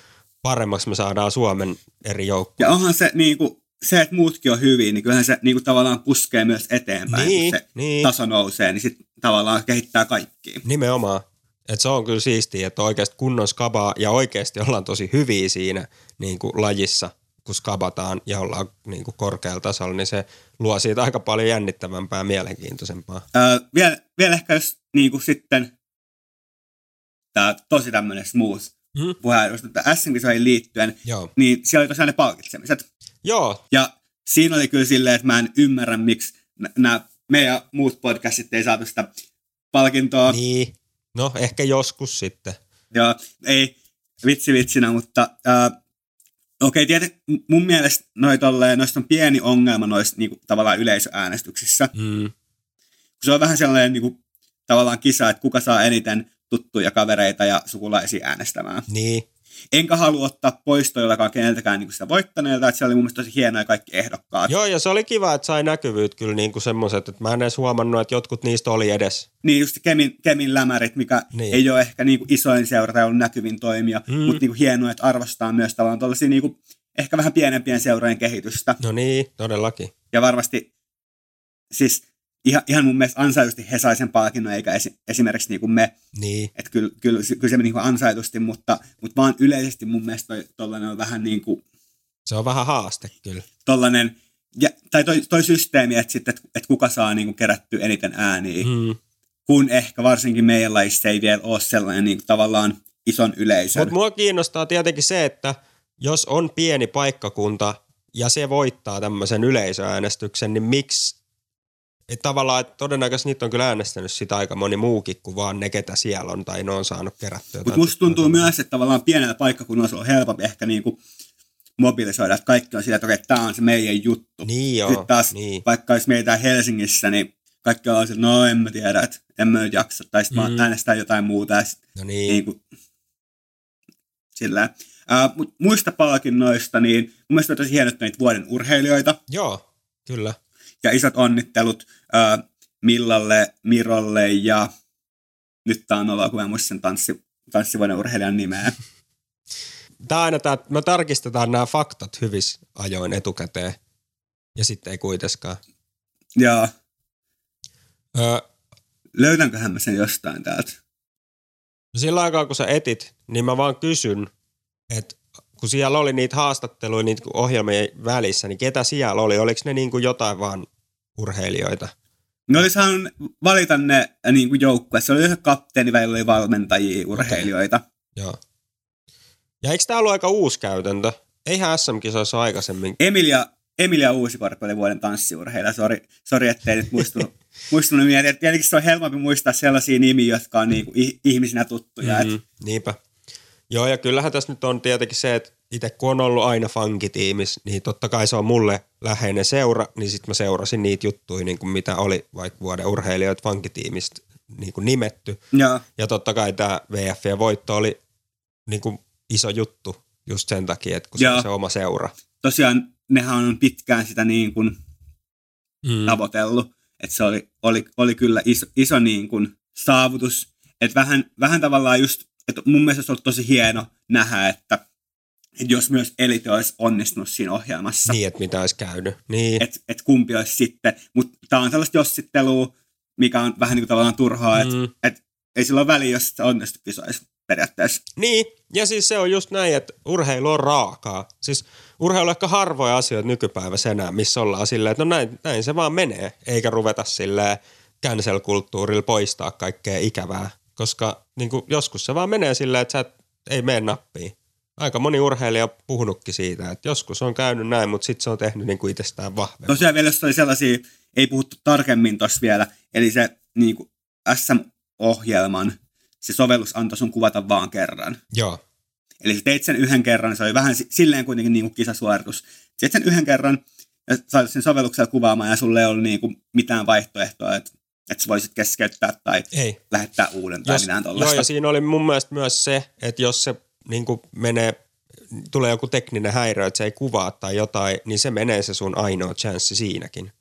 paremmaksi me saadaan Suomen eri joukkoja. Ja onhan se, niin kuin, se, että muutkin on hyviä, niin kyllähän se niin kuin, tavallaan puskee myös eteenpäin, Niin, kun se niin. taso nousee, niin sitten tavallaan kehittää kaikkia. Nimenomaan. Et se on kyllä siistiä, että oikeasti kunnon skabaa ja oikeasti ollaan tosi hyviä siinä niin kuin lajissa, kun skabataan ja ollaan niin kuin korkealla tasolla, niin se luo siitä aika paljon jännittävämpää ja mielenkiintoisempaa. Öö, vielä, vielä ehkä jos niin kuin sitten tämä tosi tämmöinen smooth Mm. puheenjohtaja, että SM-kisoihin liittyen, Joo. niin siellä oli tosiaan ne palkitsemiset. Joo, Ja siinä oli kyllä silleen, että mä en ymmärrä, miksi nämä meidän muut podcastit ei saatu sitä palkintoa. Niin. No, ehkä joskus sitten. Joo, ei vitsi vitsinä, mutta äh, okei, okay, mun mielestä noi tolleen, noista on pieni ongelma noista niinku, tavallaan yleisöäänestyksissä. Mm. Se on vähän sellainen niinku, tavallaan kisa, että kuka saa eniten tuttuja kavereita ja sukulaisia äänestämään. Niin. Enkä halua ottaa pois toillakaan keneltäkään niin sitä voittaneelta, että se oli mun mielestä tosi hienoja kaikki ehdokkaat. Joo, ja se oli kiva, että sai näkyvyyttä kyllä niin kuin semmoiset, että mä en edes huomannut, että jotkut niistä oli edes. Niin, just Kemin, Kemin lämärit, mikä niin. ei ole ehkä niin kuin isoin seura tai ollut näkyvin toimija, mm. mutta niin kuin hienoa, että arvostaa myös tavallaan tuollaisia niin kuin ehkä vähän pienempien seurojen kehitystä. No niin, todellakin. Ja varmasti, siis ihan, ihan mun mielestä ansaitusti he sai sen palkinnon, eikä esi, esimerkiksi niin kuin me. Niin. Että kyllä, kyllä, kyllä se meni niin ansaitusti, mutta, mutta vaan yleisesti mun mielestä toi, tollainen on vähän niin kuin... Se on vähän haaste kyllä. Tollainen, ja, tai toi, toi systeemi, että, sitten, että, että kuka saa niin kuin kerätty eniten ääniä. Mm. Kun ehkä varsinkin meidän lajissa ei vielä ole sellainen niin kuin tavallaan ison yleisön. Mutta mua kiinnostaa tietenkin se, että jos on pieni paikkakunta ja se voittaa tämmöisen yleisöäänestyksen, niin miksi et tavallaan, että todennäköisesti niitä on kyllä äänestänyt sitä aika moni muukin kuin vaan ne, ketä siellä on tai ne on saanut kerättyä. Mutta musta tuntuu myös, että tavallaan pienellä paikkakunnalla on helpompi ehkä niinku mobilisoida, että kaikki on sillä, että okei, tämä on se meidän juttu. Niin joo, Sitten taas, niin. vaikka olisi meitä Helsingissä, niin kaikki on sillä, no en mä tiedä, että en mä nyt jaksa, tai sitten mm. mä äänestän jotain muuta. Ja sit, No niin. niin kuin, sillä. Uh, muista palkinnoista, niin mun mielestä on tosi hienot näitä vuoden urheilijoita. Joo, kyllä. Ja isot onnittelut uh, Millalle, Mirolle ja nyt tää on olla, kun mä en muista sen tanssi, tanssivuoden urheilijan nimeä. Tää aina tää, me tarkistetaan nämä faktat hyvissä ajoin etukäteen. Ja sitten ei kuitenkaan. Ja Öö, löydänköhän mä sen jostain täältä? no sillä aikaa, kun sä etit, niin mä vaan kysyn, että kun siellä oli niitä haastatteluja niitä ohjelmien välissä, niin ketä siellä oli? Oliko ne niin kuin jotain vaan urheilijoita? Ne oli saanut valita ne niin kuin joukkue. Se oli kapteeni, välillä oli valmentajia, urheilijoita. Joo. Ja eikö tämä ollut aika uusi käytäntö? Eihän SM-kisoissa aikaisemmin. Emilia, Emilia Uusikorpi oli vuoden tanssiurheilija. Sori, sori ettei nyt muistunut, muistunut mietin. Tietenkin se on helpompi muistaa sellaisia nimiä, jotka on niin kuin ihmisinä tuttuja. Mm-hmm. Mm, niinpä. Joo, ja kyllähän tässä nyt on tietenkin se, että itse kun on ollut aina funkitiimissä, niin totta kai se on mulle läheinen seura, niin sitten mä seurasin niitä juttuja, niin kuin mitä oli vaikka vuoden urheilijoita funkitiimistä niin kuin nimetty. Ja, Ja totta kai tämä VF voitto oli niin kuin iso juttu just sen takia, että kun se Joo. on se oma seura. tosiaan nehän on pitkään sitä niin kuin Mm. tavoitellut. Että se oli, oli, oli kyllä iso, iso niin kuin saavutus. Että vähän, vähän tavallaan just, että mun mielestä olisi ollut tosi hieno nähdä, että, että jos myös Elite olisi onnistunut siinä ohjelmassa, Niin, että mitä olisi käynyt. Niin. että et kumpi olisi sitten. Mutta tämä on sellaista jossittelua, mikä on vähän niin kuin tavallaan turhaa, että Mm. et, ei sillä ole väliä, jos se onnistu kisoissa periaatteessa. Niin, ja siis se on just näin, että urheilu on raakaa. Siis urheilu on ehkä harvoja asioita nykypäivässä enää, missä ollaan silleen, että no näin, näin se vaan menee, eikä ruveta silleen cancel-kulttuurilla poistaa kaikkea ikävää. Koska niin kuin, joskus se vaan menee silleen, että sä et, ei mene nappiin. Aika moni urheilija on puhunutkin siitä, että joskus on käynyt näin, mutta sitten se on tehnyt niin kuin itsestään vahvemmin. Tosiaan vielä jos oli sellaisia, ei puhuttu tarkemmin tuossa vielä, eli se niin kuin SM-ohjelman, se sovellus antoi sun kuvata vaan kerran. Joo, Eli sä teit sen yhden kerran, se oli vähän si- silleen kuitenkin niin kuin kisasuoritus. Teit sen yhden kerran ja sait sen sovelluksella kuvaamaan ja sulle ei ollut niin kuin mitään vaihtoehtoa, että, että sä voisit keskeyttää tai ei. lähettää uuden tai Jos, mitään joo, tollaista. ja siinä oli mun mielestä myös se, että jos se niin menee, tulee joku tekninen häiriö, että se ei kuvaa tai jotain, niin se menee se sun ainoa chanssi siinäkin.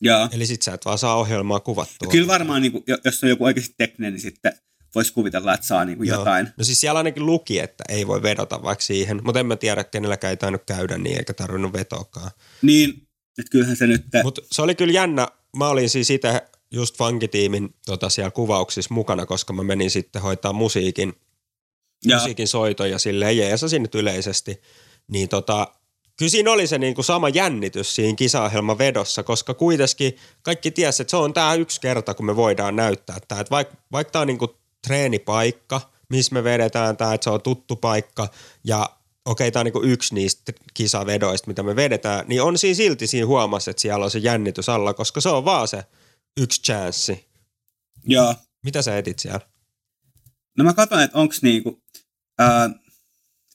Joo. Eli sit sä et vaan saa ohjelmaa kuvattua. Kyllä varmaan, niin kuin, jos on joku oikeasti tekninen, niin sitten voisi kuvitella, että saa niin kuin Joo. jotain. No siis siellä ainakin luki, että ei voi vedota vaikka siihen, mutta en mä tiedä, kenelläkään ei tainnut käydä niin, eikä tarvinnut vetoakaan. Niin, että kyllähän se nyt... Mutta se oli kyllä jännä. Mä olin siis itse just funkitiimin tota, siellä kuvauksissa mukana, koska mä menin sitten hoitaa musiikin ja, musiikin soitoja silleen jeesasin nyt yleisesti, niin tota, kyllä siinä oli se niinku sama jännitys siinä kisaohjelman vedossa, koska kuitenkin kaikki tiesi, että se on tämä yksi kerta, kun me voidaan näyttää tämä. Että vaikka, vaikka tämä on niinku treenipaikka, missä me vedetään tämä, että se on tuttu paikka ja okei, tämä on niinku yksi niistä kisavedoista, mitä me vedetään, niin on siinä silti siinä huomassa, että siellä on se jännitys alla, koska se on vaan se yksi chanssi. Joo. Mitä sä etit siellä? No mä katson, että onks niinku, ää,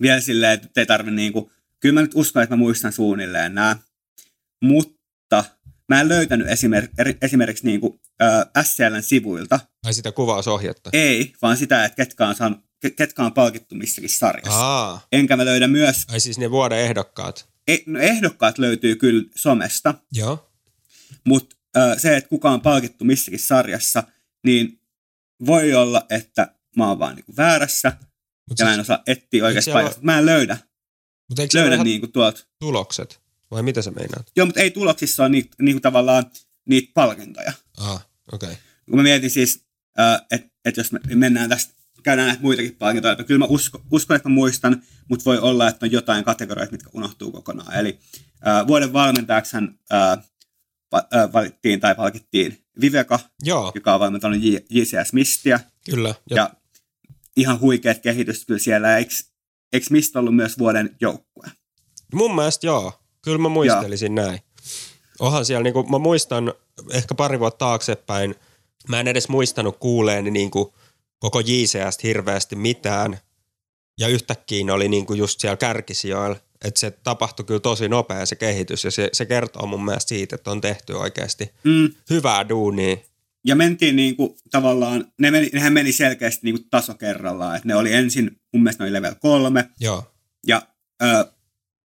vielä silleen, että ei tarvi niinku, kyllä mä nyt uskon, että mä muistan suunnilleen nämä, mutta mä en löytänyt esimerk, eri- esimerkiksi niinku, ää, SCLn sivuilta, Ai sitä kuvausohjetta? ei, vaan sitä, että ketkä on, saanut, ke- ketkä on palkittu missäkin sarjassa. Aa, Enkä mä löydä myös, ai siis ne vuoden ehdokkaat. e, no ehdokkaat löytyy kyllä somesta, Joo. mutta se, että kuka on palkittu missäkin sarjassa, niin voi olla, että mä oon vaan niinku väärässä, Mut ja mä siis, en osaa etsiä oikeasta paikasta. Mä en löydä, mut eikö löydä ole ihan niinku tuolta. tulokset? Vai mitä sä meinaat? Joo, mutta ei tuloksissa ole niitä, niinku tavallaan niitä palkintoja. Aa, okei. Okay. Kun mä mietin siis, että et jos me mennään tästä, käydään näitä muitakin palkintoja, että kyllä mä usko, uskon, että mä muistan, mutta voi olla, että on jotain kategorioita, mitkä unohtuu kokonaan. Eli ää, vuoden valmentajaksihan ää, va- ää, valittiin tai palkittiin Viveka, Joo, joka on valmentanut JCS Mistiä. kyllä. Ja, Ja ihan huikeat kehitys kyllä siellä. Eikö, eikö Mist ollut myös vuoden joukkue? mun mielestä joo. Kyllä mä muistelisin näin. Onhan siellä, niinku, mä muistan ehkä pari vuotta taaksepäin, mä en edes muistanut kuuleeni niinku koko JCS hirveästi mitään. Ja yhtäkkiä ne oli niinku just siellä kärkisijoilla. Että se tapahtui kyllä tosi nopea se kehitys ja se, se kertoo mun mielestä siitä, että on tehty oikeasti Mm. hyvää duunia. Ja mentiin niinku, tavallaan, ne meni, nehän meni selkeästi niinku taso kerrallaan. Et ne oli ensin, mun mielestä ne oli level kolme, Joo, ja ö,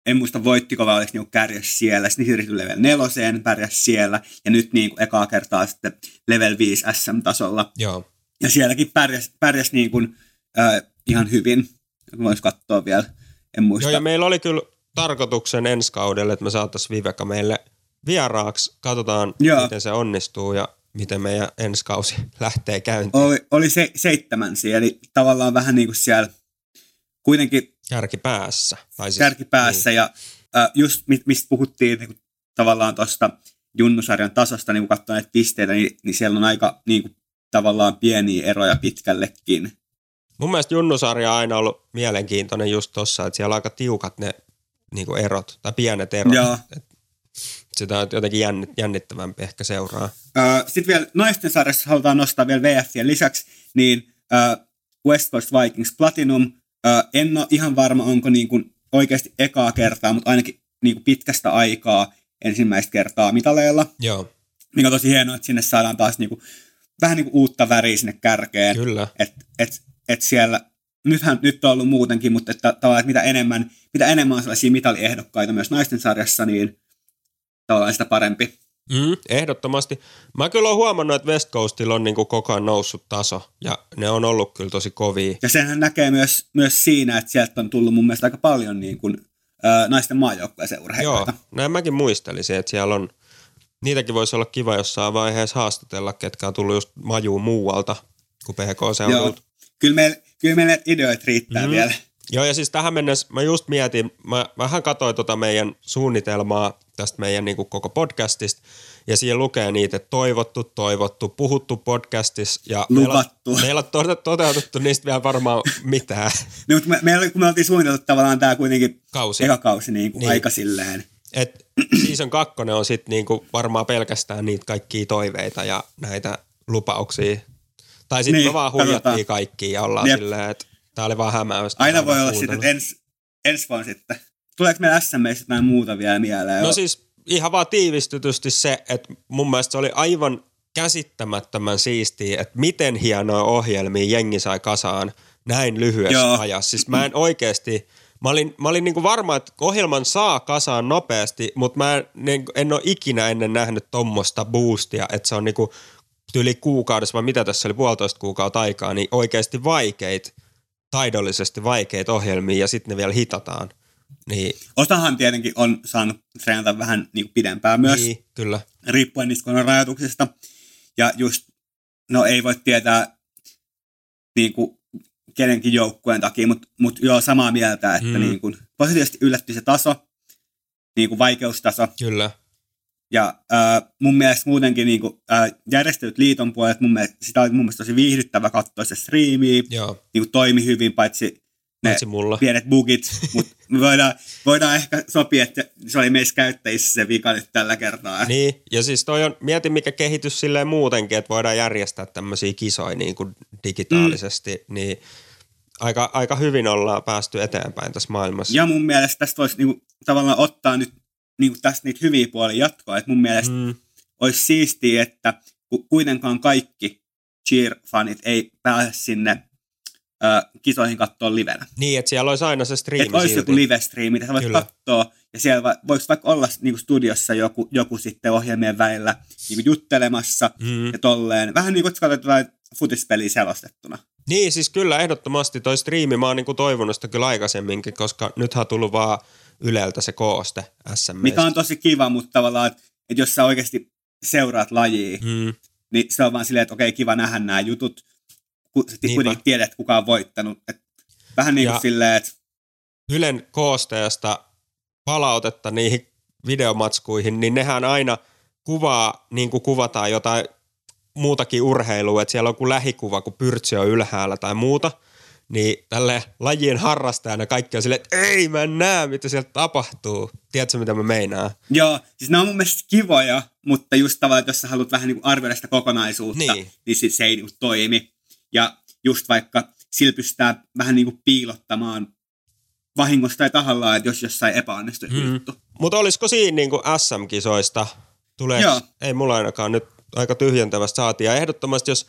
en muista voittiko vai oliko niinku kärjäs siellä. Sitten siirtyi level neloseen, pärjäs siellä, ja nyt niinku ekaa kertaa sitten level 5 SM-tasolla. joo. Ja sielläkin pärjäs, pärjäs niinku, ö, ihan hyvin. Voisi katsoa vielä, en muista. Joo, ja meillä oli kyllä tarkoituksen ensi kaudelle, että me saataisiin Viveka meille vieraaksi. Katsotaan, Joo. miten se onnistuu ja miten meidän ensi kausi lähtee käyntiin. oli, oli se, seitsemän siellä, eli tavallaan vähän niin kuin siellä kuitenkin Kärki päässä. Tai siis, kärkipäässä ja äh, just mi- mistä puhuttiin niin kuin, tavallaan tuosta junnusarjan tasosta, niin kun katsoo näitä pisteitä, niin, niin siellä on aika niin kuin, tavallaan pieniä eroja pitkällekin. Mun mielestä Junnusarja on aina ollut mielenkiintoinen just tossa, että siellä on aika tiukat ne niin kuin erot, tai pienet erot. Joo. Et sitä on jotenkin jännit, jännittävämpi ehkä seuraa. Sitten vielä naisten sarjassa halutaan nostaa vielä VFien lisäksi, niin West Coast Vikings Platinum. En ole ihan varma, onko niin kuin oikeasti ekaa kertaa, mutta ainakin niin kuin pitkästä aikaa ensimmäistä kertaa mitaleilla. Joo, mikä on tosi hienoa, että sinne saadaan taas niinku, vähän niinku uutta väriä sinne kärkeen. kyllä. Että et, et siellä, nythän nyt on ollut muutenkin, mutta että tavallaan, että mitä enemmän, mitä enemmän on sellaisia mitaliehdokkaita myös naisten sarjassa, niin tavallaan sitä parempi. Mm, ehdottomasti. Mä kyllä oon huomannut, että West Coastilla on niinku koko ajan noussut taso, ja ne on ollut kyllä tosi kovia. Ja senhän näkee myös, myös siinä, että sieltä on tullut mun mielestä aika paljon niin kuin, ää, naisten maajoukkueeseen Joo, urheilijoita. näin mäkin muistelisin, että siellä on, niitäkin voisi olla kiva jossain vaiheessa haastatella, ketkä on tullut just majuun muualta kuin Joo. PK-seudulta. Kyllä meillä, kyllä meillä ideoita riittää mm. vielä. Joo, ja siis tähän mennessä mä just mietin, mä vähän katsoin tota meidän suunnitelmaa tästä meidän niin kuin koko podcastista, ja siinä lukee niitä, että toivottu, toivottu, puhuttu podcastissa, ja Lupattu. meillä, meillä on to- toteutettu niistä vielä varmaan mitään Niin, mutta me, me, kun me oltiin suunniteltu tavallaan tämä kuitenkin kausi. eka kausi niin kuin Niin. niin. aika silleen. Et season kakkonen on sitten niinku varmaan pelkästään niitä kaikkia toiveita ja näitä lupauksia. Tai sitten Niin, me vaan huijattiin katsotaan. kaikki ja ollaan Jep. silleen, että tää oli vaan hämäystä. Aina voi vaan olla sitten, että ens, ensi vuonna sitten. Tuleeko meillä SMEistä jotain muuta vielä mieleen? No siis ihan vaan tiivistytysti se, että mun mielestä se oli aivan käsittämättömän siistiä, että miten hienoja ohjelmia jengi sai kasaan näin lyhyessä Joo. ajassa. Siis mä en oikeasti, mä olin, mä olin niinku varma, että ohjelman saa kasaan nopeasti, mutta mä en, niinku- en ole ikinä ennen nähnyt tommosta boostia, että se on niinku yli kuukaudessa, vai mitä tässä oli puolitoista kuukautta aikaa, niin oikeasti vaikeita, taidollisesti vaikeita ohjelmia ja sitten ne vielä hitataan. Niin, Osahan tietenkin on saanut treenata vähän niin pidempään myös, niin. kyllä. riippuen niistä kunnon rajoituksista. Ja just, no ei voi tietää niin kuin kenenkin joukkueen takia, mutta mut joo samaa mieltä, että mm. niin kuin, positiivisesti yllätti se taso, niin kuin vaikeustaso. Kyllä. Ja äh, mun mielestä muutenkin niin kuin, äh, järjestelyt liiton puolelta, mun mielestä, sitä oli mun mielestä tosi viihdyttävä katsoa se striimiä, Joo. niin kuin toimi hyvin, paitsi ne Paitsi mulla. pienet bugit, mutta me voidaan, voidaan ehkä sopia, että se oli meissä käyttäjissä se vika nyt tällä kertaa. Niin, ja siis toi on, mieti mikä kehitys silleen muutenkin, että voidaan järjestää tämmöisiä kisoja niin kuin digitaalisesti, mm. niin aika, aika hyvin ollaan päästy eteenpäin tässä maailmassa. Ja mun mielestä tästä voisi niinku, tavallaan ottaa nyt niinku tästä niitä hyviä puolia jatkoa. Et mun mielestä mm. olisi siistiä, että kuitenkaan kaikki cheer-fanit ei pääse sinne ö, kisoihin katsoa livenä. Niin, että siellä olisi aina se striimi Että olisi silti. joku live-striimi, sä voit Kyllä. katsoa, ja siellä va- voisi vaikka olla niinku studiossa joku, joku sitten ohjelmien välillä niinku juttelemassa Mm. ja tolleen. Vähän niin kuin, että sä katsot jotain futispeliä selostettuna. Niin, siis kyllä ehdottomasti toi striimi, mä oon niinku toivonut sitä kyllä aikaisemminkin, koska nythän on tullut vaan Yleltä se kooste SM. Mikä on tosi kiva, mutta tavallaan, että, jos sä oikeasti seuraat lajia, Mm. niin se on vaan silleen, että okei, kiva nähdä nämä jutut, kun sä kuitenkin tiedät, kuka on voittanut. Et vähän niin kuin silleen, että Ylen koosteesta palautetta niihin videomatskuihin, niin nehän aina kuvaa, niin kuin kuvataan jotain muutakin urheilua, että siellä on kuin lähikuva, kun pyrtsi on ylhäällä tai muuta, niin tälle lajien harrastajana kaikki on silleen, että ei mä näe, mitä sieltä tapahtuu. Tiedätkö, mitä mä meinaan? joo, siis nämä on mun mielestä kivoja, mutta just tavallaan, että jos sä haluat vähän niin kuin arvioida sitä kokonaisuutta, Niin. niin, sit se ei niin kuin toimi. Ja just vaikka sillä pystytään vähän niin kuin piilottamaan vahingosta tai tahallaan, että jos jossain epäonnistuu Mm. juttu. Mutta olisiko siinä niin kuin SM-kisoista? Tulee, Joo. ei mulla ainakaan nyt aika tyhjentävästi saatiin. Ja ehdottomasti, jos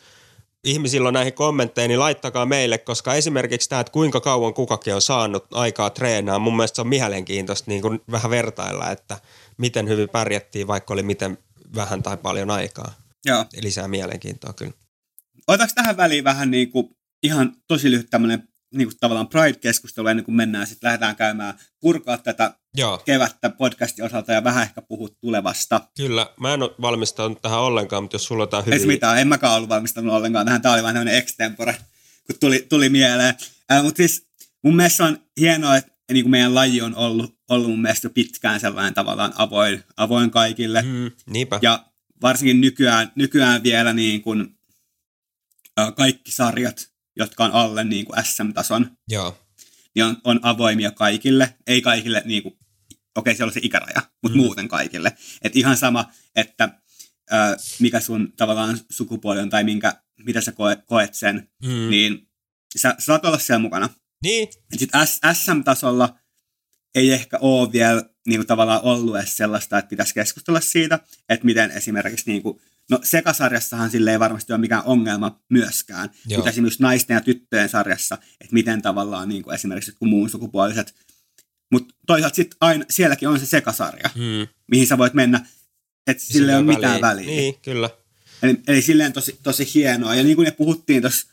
ihmisillä on näihin kommentteihin, niin laittakaa meille, koska esimerkiksi tämä, että kuinka kauan kukakin on saanut aikaa treenaa, mun mielestä se on mielenkiintoista niin kuin vähän vertailla, että miten hyvin pärjättiin, vaikka oli miten vähän tai paljon aikaa. Joo. Lisää mielenkiintoa kyllä. Otaks tähän väliin vähän niin kuin ihan tosi lyhyt tämmöinen niin kuin tavallaan Pride-keskustelu ennen kuin mennään sitten lähdetään käymään purkaa tätä Joo, kevättä podcastin osalta ja vähän ehkä puhua tulevasta. kyllä. Mä en ole valmistautunut tähän ollenkaan, mutta jos sulla on jotain Ei mitään, en mäkään ollut valmistanut ollenkaan tähän. Tämä oli vain tämmöinen extempore, kun tuli, tuli mieleen. Äh, Mutta siis mun mielestä on hienoa, että niin kuin meidän laji on ollut, ollut mun mielestä pitkään sellainen tavallaan avoin, avoin kaikille. Mm, niinpä. Ja varsinkin nykyään, nykyään vielä niin kuin, äh, kaikki sarjat, jotka on alle niin kuin SM-tason, Joo. niin on, on avoimia kaikille. Ei kaikille, niin kuin, okei siellä on se ikäraja, mutta Mm. muuten kaikille. Et ihan sama, että ö, mikä sun tavallaan sukupuoli on tai minkä, mitä sä koet, koet sen, mm. niin sä, sä saat olla siellä mukana. Niin, Sitten SM-tasolla ei ehkä ole vielä niin kuin tavallaan ollut edes sellaista, että pitäisi keskustella siitä, että miten esimerkiksi, niin kuin, no sekasarjassahan sille ei varmasti ole mikään ongelma myöskään, Joo. mutta esimerkiksi naisten ja tyttöjen sarjassa, että miten tavallaan niin kuin esimerkiksi jotkut muun sukupuoliset, mutta toisaalta sitten aina, sielläkin on se sekasarja, mm. mihin sä voit mennä, että sille ei ole mitään väliä. Niin, kyllä. Eli, eli silleen tosi, tosi hienoa. Ja niin kuin me puhuttiin tuossa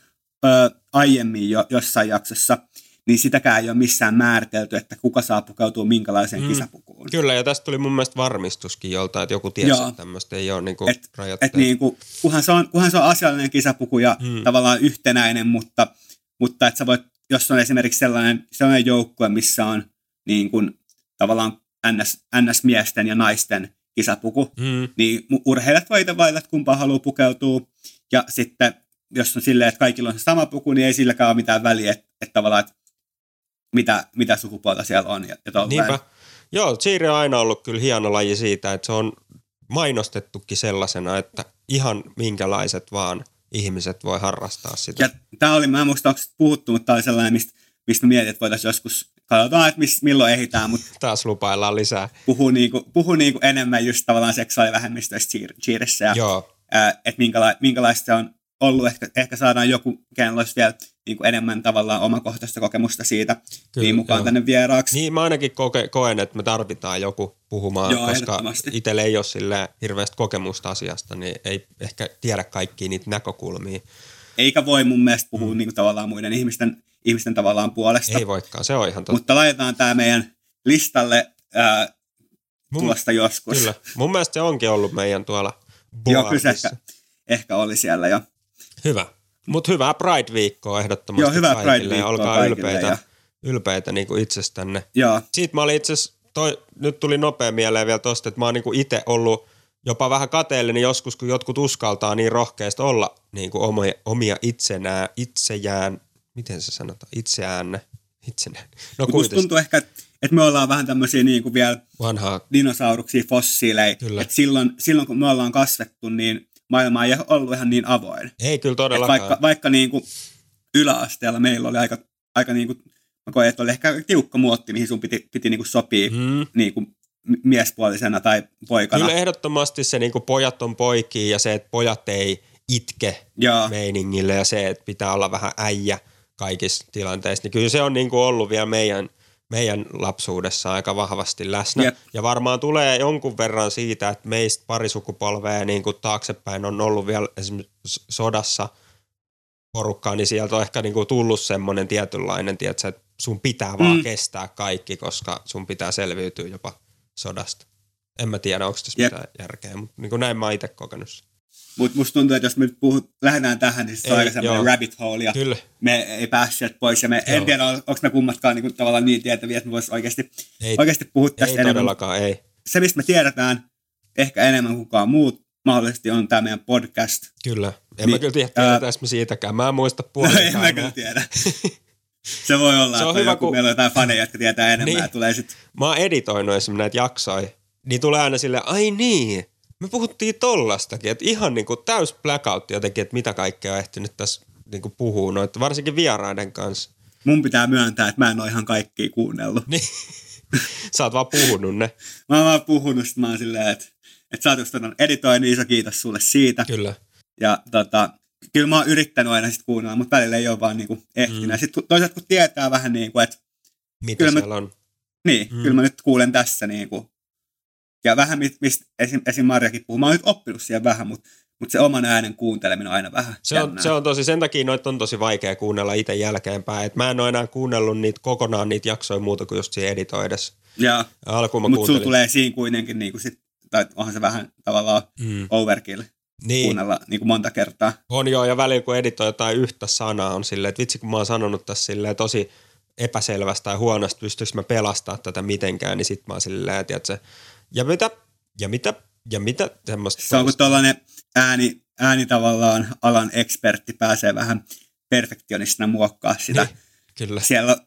aiemmin jo jossain jaksossa, niin sitäkään ei ole missään määritelty, että kuka saa pukeutua minkälaiseen Mm. kisapukuun. Kyllä, ja tästä tuli mun mielestä varmistuskin joltain, että joku tiesi, Joo. että tämmöistä ei ole niinku Et- rajoitteet. Et niin kuin, kunhan, se on, kunhan se on asiallinen kisapuku ja Mm. tavallaan yhtenäinen, mutta, mutta että sä voit, jos on esimerkiksi sellainen, sellainen joukkue, missä on niin kuin, tavallaan NS, NS-miesten ja naisten kisapuku, Mm, niin urheilijat voi itse valita, että kumpaan haluaa pukeutua. Ja sitten, jos on silleen, että kaikilla on se sama puku, niin ei silläkään ole mitään väliä, että, että tavallaan, että mitä, mitä sukupuolta siellä on. Ja, ja tolleen. niinpä. Joo, cheer on aina ollut kyllä hieno laji siitä, että se on mainostettukin sellaisena, että ihan minkälaiset vaan ihmiset voi harrastaa sitä. Ja tämä oli, mä en muista, onko puhuttu, mutta tämä oli sellainen, mistä, mistä mietin, että voitaisiin joskus, katsotaan, että mis, milloin ehditään, mutta Taas lupaillaan lisää. puhuu, niinku, puhuu niinku enemmän just tavallaan seksuaalivähemmistöistä cheer- cheerissä ja Joo, ää, että minkäla- minkälaista se on ollut. Ehkä, ehkä saadaan joku, kenellä olisi vielä niin kuin enemmän tavallaan omakohtaista kokemusta siitä, Kyllä, niin mukaan joo. tänne vieraaksi. niin mä ainakin koke, koen, että me tarvitaan joku puhumaan, Joo, koska itsellä ei ole sille hirveästi kokemusta asiasta, niin ei ehkä tiedä kaikkia niitä näkökulmia. Eikä voi mun mielestä puhua mm. niin kuin tavallaan muiden ihmisten, ihmisten tavallaan puolesta. Ei voikaan, se on ihan totta. Mutta laitetaan tämä meidän listalle ää, Mun- tuosta joskus. Kyllä. Mun mielestä se onkin ollut meidän tuolla Joo, kyllä ehkä, ehkä oli siellä jo. Hyvä. Mutta hyvää Pride-viikkoa ehdottomasti Joo, hyvää kaikille. ja Pride-viikkoa Olkaa kaikille ylpeitä, ja- ylpeitä niin kuin itsestänne. Joo, Siitä mä olin itse toi, nyt tuli nopea mieleen vielä tosta, että mä oon niin itse ollut jopa vähän kateellinen joskus, kun jotkut uskaltaa niin rohkeasti olla niin kuin omia, omia itsenään, itsejään, miten se sanotaan, itseään, itsenäinen. No kuitenkin. tuntuu ehkä, että me ollaan vähän tämmöisiä niin kuin vielä Vanhaa, dinosauruksia, fossiileja. Kyllä. Että silloin, silloin kun me ollaan kasvettu, niin maailma ei ollut ihan niin avoin. ei kyllä Et todellakaan. vaikka, vaikka niin kuin yläasteella meillä oli aika, aika niin kuin, mä koen, että oli ehkä tiukka muotti, mihin sun piti, piti niin kuin sopia Mm. niin kuin miespuolisena tai poikana. Kyllä ehdottomasti se niin pojat on poikia ja se, että pojat ei itke Ja, meiningille ja se, että pitää olla vähän äijä kaikissa tilanteissa, niin kyllä se on niin kuin ollut vielä meidän, meidän lapsuudessa aika vahvasti läsnä. Jep. Ja varmaan tulee jonkun verran siitä, että meistä pari sukupolvea niin kuin taaksepäin on ollut vielä esimerkiksi sodassa porukkaa, niin sieltä on ehkä niin kuin tullut semmoinen tietynlainen, tiedätkö, että sun pitää vaan Mm. kestää kaikki, koska sun pitää selviytyä jopa sodasta. En mä tiedä, onko tässä Jep. mitään järkeä, mutta niin kuin näin mä oon itse kokenut. Mutta musta tuntuu, että jos me nyt puhut, lähdetään tähän, niin se on aika semmoinen rabbit hole, ja Kyllä, me ei päässyt sieltä pois, ja me Joo. en tiedä, onko me kummatkaan niin tavallaan niin tietäviä, että me voisi oikeasti, ei, oikeasti puhua tästä ei enemmän. todellakaan, ei. Se, mistä me tiedetään ehkä enemmän kuin kukaan muut, mahdollisesti on tämä meidän podcast. Kyllä. En Niin, mä kyllä tiedä, ää- tiedetäänkö me siitäkään. Mä en muista No, puolikaan. en mä kyllä tiedä. Se voi olla, Se on että hyvä, joku, kun- meillä on jotain faneja, jotka tietää enemmän Niin. ja tulee sitten Mä oon editoinut esimerkiksi näitä jaksoja, niin tulee aina sille, ai niin, me puhuttiin tollastakin, että ihan niinku täys blackout jotenkin, että mitä kaikkea on ehtinyt tässä niinku puhua, noita, varsinkin vieraiden kanssa. mun pitää myöntää, että mä en ole ihan kaikkia kuunnellut. Niin, sä oot vaan puhunut ne, Mä oon vaan puhunut, sit mä oon silleen, että, että sä oot just editoin, niin iso kiitos sulle siitä. kyllä. Ja tota, kyllä mä oon yrittänyt aina sit kuunnella, mutta välillä ei ole vaan niinku ehtinyt. Mm. Sitten toisaalta kun tietää vähän niin kuin, että Mitä Kyllä mä- siellä on. niin, mm. kyllä mä nyt kuulen tässä niin kuin. Ja vähän mi- mistä esim, esim. Marjakin puhuu. Mä oon nyt oppinut siihen vähän, mutta, mutta se oman äänen kuunteleminen on aina vähän Se on, jännää. se on tosi, sen takia noita on tosi vaikea kuunnella itse jälkeenpäin. Et mä en ole enää kuunnellut niitä kokonaan niitä jaksoja muuta kuin just siinä editoidessa. Alkuun mä mutta sulla tulee siinä kuitenkin, niin kuin sit, tai onhan se vähän tavallaan Mm. overkill Niin, kuunnella niin kuin monta kertaa. On joo, ja välillä kun editoi jotain yhtä sanaa on silleen, että vitsi kun mä oon sanonut tässä silleen tosi epäselvästä tai huonosta, pystyykö mä pelastaa tätä mitenkään, niin sit mä oon silleen, että tiedätkö, ja mitä, ja mitä, ja mitä, semmoista. Se on kun tuollainen ääni, ääni tavallaan alan ekspertti pääsee vähän perfektionistina muokkaa sitä. Niin, kyllä. Siellä on,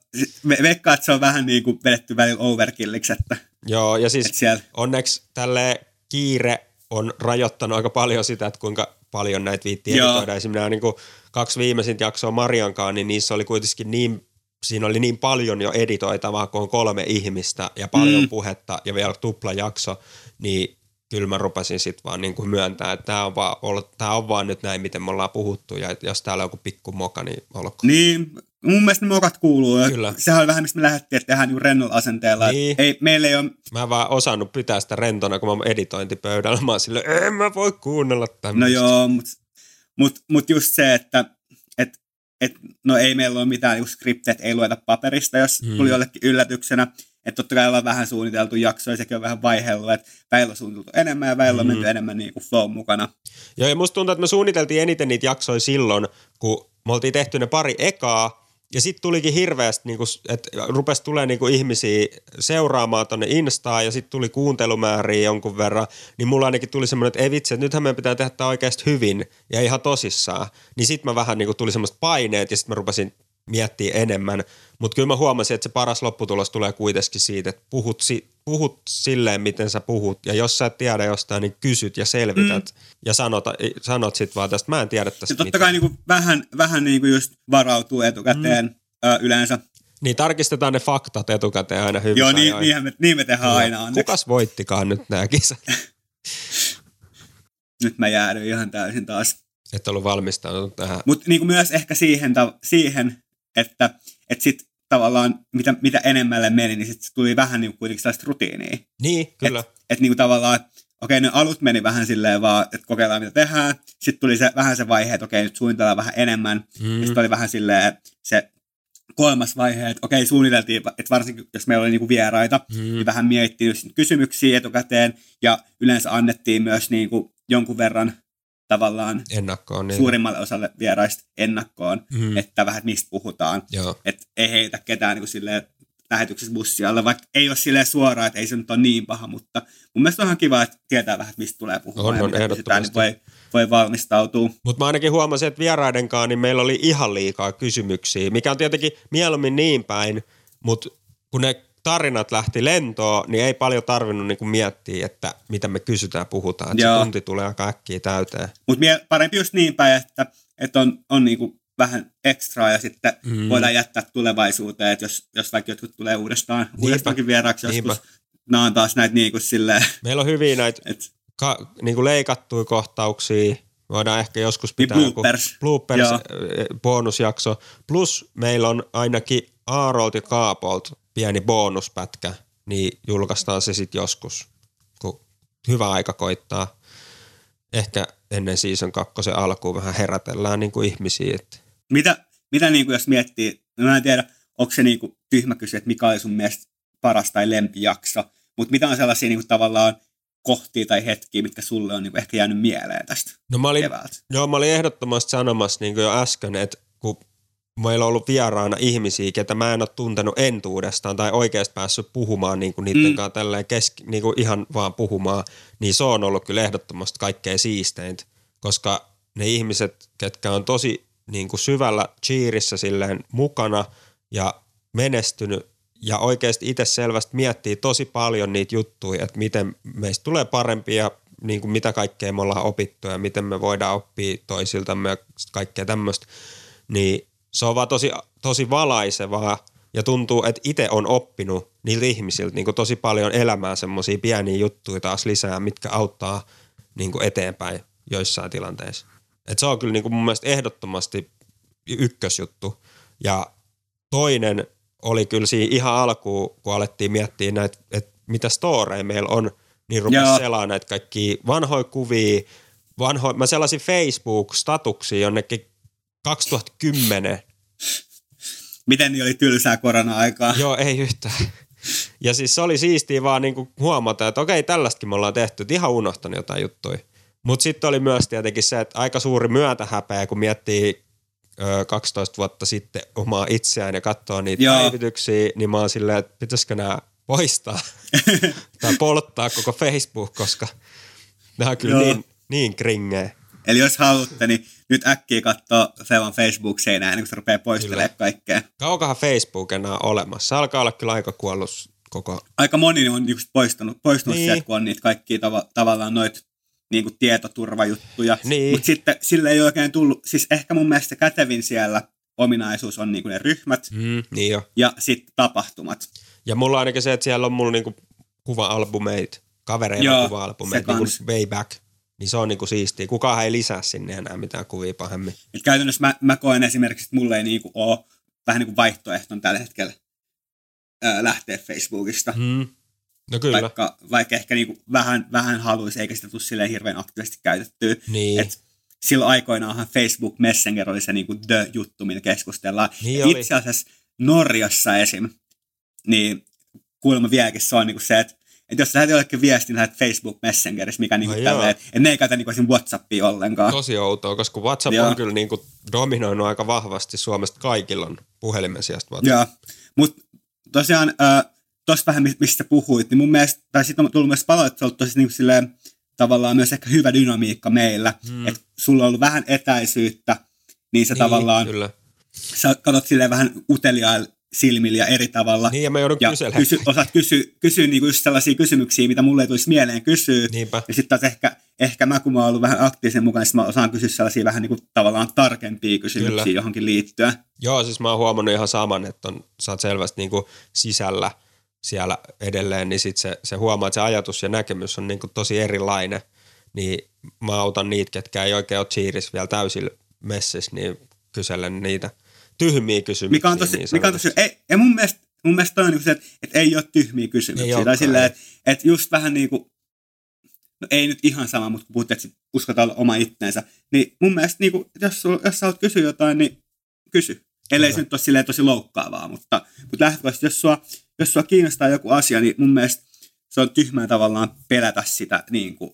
ve- veikkaan, että se on vähän niin kuin vedetty välillä overkilliksi, että, Joo, ja siis siellä, onneksi tälle kiire on rajoittanut aika paljon sitä, että kuinka paljon näitä viittiä Joo. editoida. Esimerkiksi nämä niin kuin kaksi viimeisintä jaksoa Mariankaan, niin niissä oli kuitenkin niin, siinä oli niin paljon jo editoitavaa, kun on kolme ihmistä ja paljon Mm. puhetta ja vielä tuplajakso, niin kyllä mä rupesin sitten vaan niin kuin myöntää, että tämä on, vaan, tää on vaan nyt näin, miten me ollaan puhuttu ja jos täällä on joku pikku moka, niin olkoon. niin, mun mielestä ne mokat kuuluu. Kyllä. Sehän on vähän, mistä me lähdettiin, että tehdään niin rennolla asenteella. Niin. Ei, meillä ei ole, Mä en vaan osannut pitää sitä rentona, kun mä oon editointipöydällä. Mä oon silleen, en mä voi kuunnella no tämmöistä. joo, mutta mut, mut just se, että et, no ei meillä ole mitään just skripteet, ei lueta paperista, jos Mm. tuli jollekin yllätyksenä. Että totta kai ollaan vähän suunniteltu jaksoja, sekin on vähän vaihellut, että väillä on suunniteltu enemmän ja väillä on Mm. menty enemmän niin kuin flow mukana. Joo, ja musta tuntuu, että me suunniteltiin eniten niitä jaksoja silloin, kun me oltiin tehty ne pari ekaa, ja sitten tulikin hirveästi, niinku, että rupesi tulee niinku ihmisiä seuraamaan tonne Instaan, ja sitten tuli kuuntelumääriä jonkun verran, niin mulla ainakin tuli semmoinen, että ei vitsi, että nythän meidän pitää tehdä tämä oikeasti hyvin, ja ihan tosissaan. Niin sitten mä vähän niinku tuli semmoista paineet, ja sitten mä rupesin miettiä enemmän. Mutta kyllä mä huomasin, että se paras lopputulos tulee kuitenkin siitä, että puhut, si- puhut silleen, miten sä puhut. Ja jos sä et tiedä jostain, niin kysyt ja selvität. Mm. Ja sanot, sanot sit vaan tästä, mä en tiedä tästä Ja totta mitään. kai niin kuin vähän, vähän niin kuin just varautuu etukäteen mm. ö, yleensä. Niin tarkistetaan ne faktat etukäteen aina hyvin. Joo, niin, niinhän me, niin me tehdään aina. onneksi. Kukas voittikaan nyt nämä kisat? Nyt mä jäädyin ihan täysin taas. Et ollut valmistautunut tähän. Mutta niin myös ehkä siihen, ta- siihen että et sit tavallaan mitä, mitä enemmälle meni, niin sit tuli vähän niin kuitenkin sellaista rutiinia. Niin, kyllä. Että niin kuin tavallaan, okei, ne alut meni vähän silleen vaan, että kokeillaan mitä tehdään. Sitten tuli se, vähän se vaihe, että okei, nyt suunnitellaan vähän enemmän. Mm. Ja sitten oli vähän silleen se kolmas vaihe, että okei, suunniteltiin, että varsinkin jos meillä oli niinku vieraita, Mm. niin vähän mietittiin kysymyksiä etukäteen. Ja yleensä annettiin myös niinku jonkun verran tavallaan Ennakkoon. Niin. suurimmalle osalle vieraista ennakkoon, Mm. että vähän että mistä puhutaan. Joo. Että ei heitä ketään niin kuin silleen lähetyksessä bussialla, vaikka ei ole silleen suoraan, että ei se nyt ole niin paha, mutta mun mielestä on ihan kiva, että tietää vähän, mistä tulee puhumaan On, ja on, mitä kysytään, niin voi, voi valmistautua. Mutta mä ainakin huomasin, että vieraidenkaan niin meillä oli ihan liikaa kysymyksiä, mikä on tietenkin mieluummin niin päin, mutta kun ne tarinat lähti lentoon, niin ei paljon tarvinnut niinku miettiä, että mitä me kysytään puhutaan. Että se tunti tulee aika äkkiä täyteen. Mutta parempi just niin päin, että, että on, on niinku vähän ekstraa ja sitten Mm. voidaan jättää tulevaisuuteen, että jos, jos vaikka jotkut tulee uudestaan, uudestaankin vieraaksi Niinpä. joskus, nämä on taas näitä niinku silleen, Meillä on hyviä näitä että ka, niinku leikattuja kohtauksia. Voidaan ehkä joskus Niin pitää joku bloopers. bloopers eh, bonusjakso. Plus meillä on ainakin Aarolt ja Kaapolt pieni bonuspätkä, niin julkaistaan se sitten joskus, kun hyvä aika koittaa. Ehkä ennen season kakkosen alkuun vähän herätellään niin kuin ihmisiä. Että mitä, mitä niinku jos miettii, no mä en tiedä, onko se niinku tyhmä kysyä, että mikä oli sun mielestä paras tai lempijakso, mutta mitä on sellaisia niinku tavallaan kohtia tai hetkiä, mitkä sulle on niinku ehkä jäänyt mieleen tästä no mä olin, keväältä? joo, mä olin ehdottomasti sanomassa niin kuin jo äsken, että kun meillä on ollut vieraana ihmisiä, ketä mä en ole tuntenut entuudestaan tai oikeasti päässyt puhumaan niin kuin niiden Mm. kanssa tälleen keski, niin kuin ihan vaan puhumaan, niin se on ollut kyllä ehdottomasti kaikkein siisteintä, koska ne ihmiset, ketkä on tosi niin kuin syvällä cheerissä silleen mukana ja menestynyt ja oikeasti itse selvästi miettii tosi paljon niitä juttuja, että miten meistä tulee parempi ja niin kuin mitä kaikkea me ollaan opittu ja miten me voidaan oppia toisiltamme ja kaikkea tämmöistä, niin se on vaan tosi, tosi valaisevaa ja tuntuu, että itse on oppinut niiltä ihmisiltä niin tosi paljon elämään semmoisia pieniä juttuja taas lisää, mitkä auttaa niin eteenpäin joissain tilanteissa. Et se on kyllä niin mun mielestä ehdottomasti ykkösjuttu. Ja toinen oli kyllä siinä ihan alkuun, kun alettiin miettiä näitä, että mitä storeja meillä on, niin rupesi selaa näitä kaikkia vanhoja kuvia, vanhoja, mä sellaisin Facebook-statuksia jonnekin 2010 Miten niin oli tylsää korona-aikaa? Joo, ei yhtään. Ja siis se oli siistiä vaan niinku huomata, että okei, tällaistakin me ollaan tehty, että ihan unohtanut jotain juttuja. Mutta sitten oli myös tietenkin se, että aika suuri myötähäpeä, kun miettii ö, 12 vuotta sitten omaa itseään ja katsoo niitä Joo. päivityksiä, niin mä oon silleen, että pitäisikö nämä poistaa tai polttaa koko Facebook, koska nämä on kyllä Joo. niin, niin kringeä. Eli jos haluatte, niin nyt äkkiä katsoa Fevan Facebook-seinää ennen kuin se rupeaa poistelemaan kaikkea. Kaukahan Facebook enää olemassa? Se alkaa olla kyllä aika kuollut koko Aika moni on just poistunut, poistunut Niin. niin. sieltä, kun on niitä kaikkia tava, tavallaan noita niin kuin tietoturvajuttuja. Niin. Mutta sitten sille ei oikein tullut, siis ehkä mun mielestä kätevin siellä ominaisuus on niin kuin ne ryhmät Mm, niin jo. ja sitten tapahtumat. Ja mulla on ainakin se, että siellä on mulla niinku kuva-albumeita, kavereilla Joo, kuva-albumeita, se niinku kans. way back. Niin se on niinku siistiä. Kukaan ei lisää sinne enää mitään kuvia pahemmin. Et käytännössä mä, mä koen esimerkiksi, että mulle ei niin kuin ole vähän niin kuin vaihtoehtona tällä hetkellä ää, lähteä Facebookista. Mm. No kyllä. Vaikka, vaikka ehkä niin kuin vähän, vähän haluaisi, eikä sitä tule silleen hirveän aktiivisesti käytettyä. Niin. Et silloin aikoinaanhan Facebook Messenger oli se niinku the-juttu, millä keskustellaan. Niin. Itse asiassa Norjassa esim. Niin kuulemma vieläkin se on niinku se, että et jos lähdet jollekin viestin, lähdet Facebook Messengerissä, mikä niinku Ai tälleen, että ne ei käytä niinku. Whatsappia ollenkaan. Tosi outoa, koska WhatsApp Joo. on kyllä niinku dominoinut aika vahvasti Suomesta kaikilla on puhelimen sijasta WhatsApp. Joo, mutta tosiaan äh, tuosta vähän mi- mistä puhuit, niin mun mielestä, tai sitten on tullut myös palautetta, että se tosi niinku silleen, tavallaan myös ehkä hyvä dynamiikka meillä, Mm. mm. että sulla on ollut vähän etäisyyttä, niin sä Niin, tavallaan Kyllä. sä katsot silleen vähän uteliailla silmillä ja eri tavalla. Niin, ja mä joudun ja kyselemään. kysy, osaat kysyä, kysyä niinku just sellaisia kysymyksiä, mitä mulle ei tulisi mieleen kysyä. Niinpä. Ja sitten taas ehkä, ehkä mä, kun mä oon ollut vähän aktiivisen mukana, niin mä osaan kysyä sellaisia vähän niinku tavallaan tarkempia kysymyksiä Kyllä. johonkin liittyen. Joo, siis mä oon huomannut ihan saman, että on, sä oot selvästi niinku sisällä siellä edelleen, niin sit se, se huomaa, että se ajatus ja näkemys on niinku tosi erilainen. Niin mä autan niitä, ketkä ei oikein ole vielä täysillä messissä, niin kyselen niitä tyhmiä kysymyksiä. Mikä on tosi, niin mikä on tosi ei, ja mun mielestä, mun mielestä on niinku se, että, että ei ole tyhmiä kysymyksiä. Ei tai silleen, ei. että, että just vähän niin kuin, no ei nyt ihan sama, mutta kun puhutte, että uskotaan olla oma itteensä, niin mun mielestä niin kuin, jos, sul, jos sä haluat kysyä jotain, niin kysy. Ellei Kyllä. se nyt ole silleen tosi loukkaavaa, mutta, mutta lähtökohtaisesti, jos sua, jos sua kiinnostaa joku asia, niin mun mielestä se on tyhmää tavallaan pelätä sitä, niin kuin,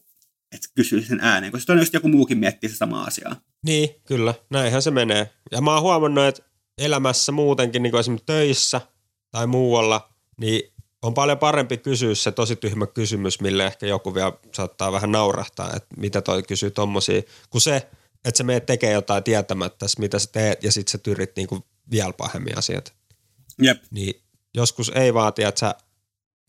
että kysyy sen ääneen, koska sitten on just joku muukin miettii sitä samaa asiaa. Niin, kyllä. Näinhän se menee. Ja mä oon huomannut, että elämässä muutenkin, niin kuin esimerkiksi töissä tai muualla, niin on paljon parempi kysyä se tosi tyhmä kysymys, mille ehkä joku vielä saattaa vähän naurahtaa, että mitä toi kysyy tommosia, kuin se, että se meet tekee jotain tietämättä, mitä sä teet, ja sit sä tyrit niinku vielä pahemmin asiat. Jep. Niin joskus ei vaati, että sä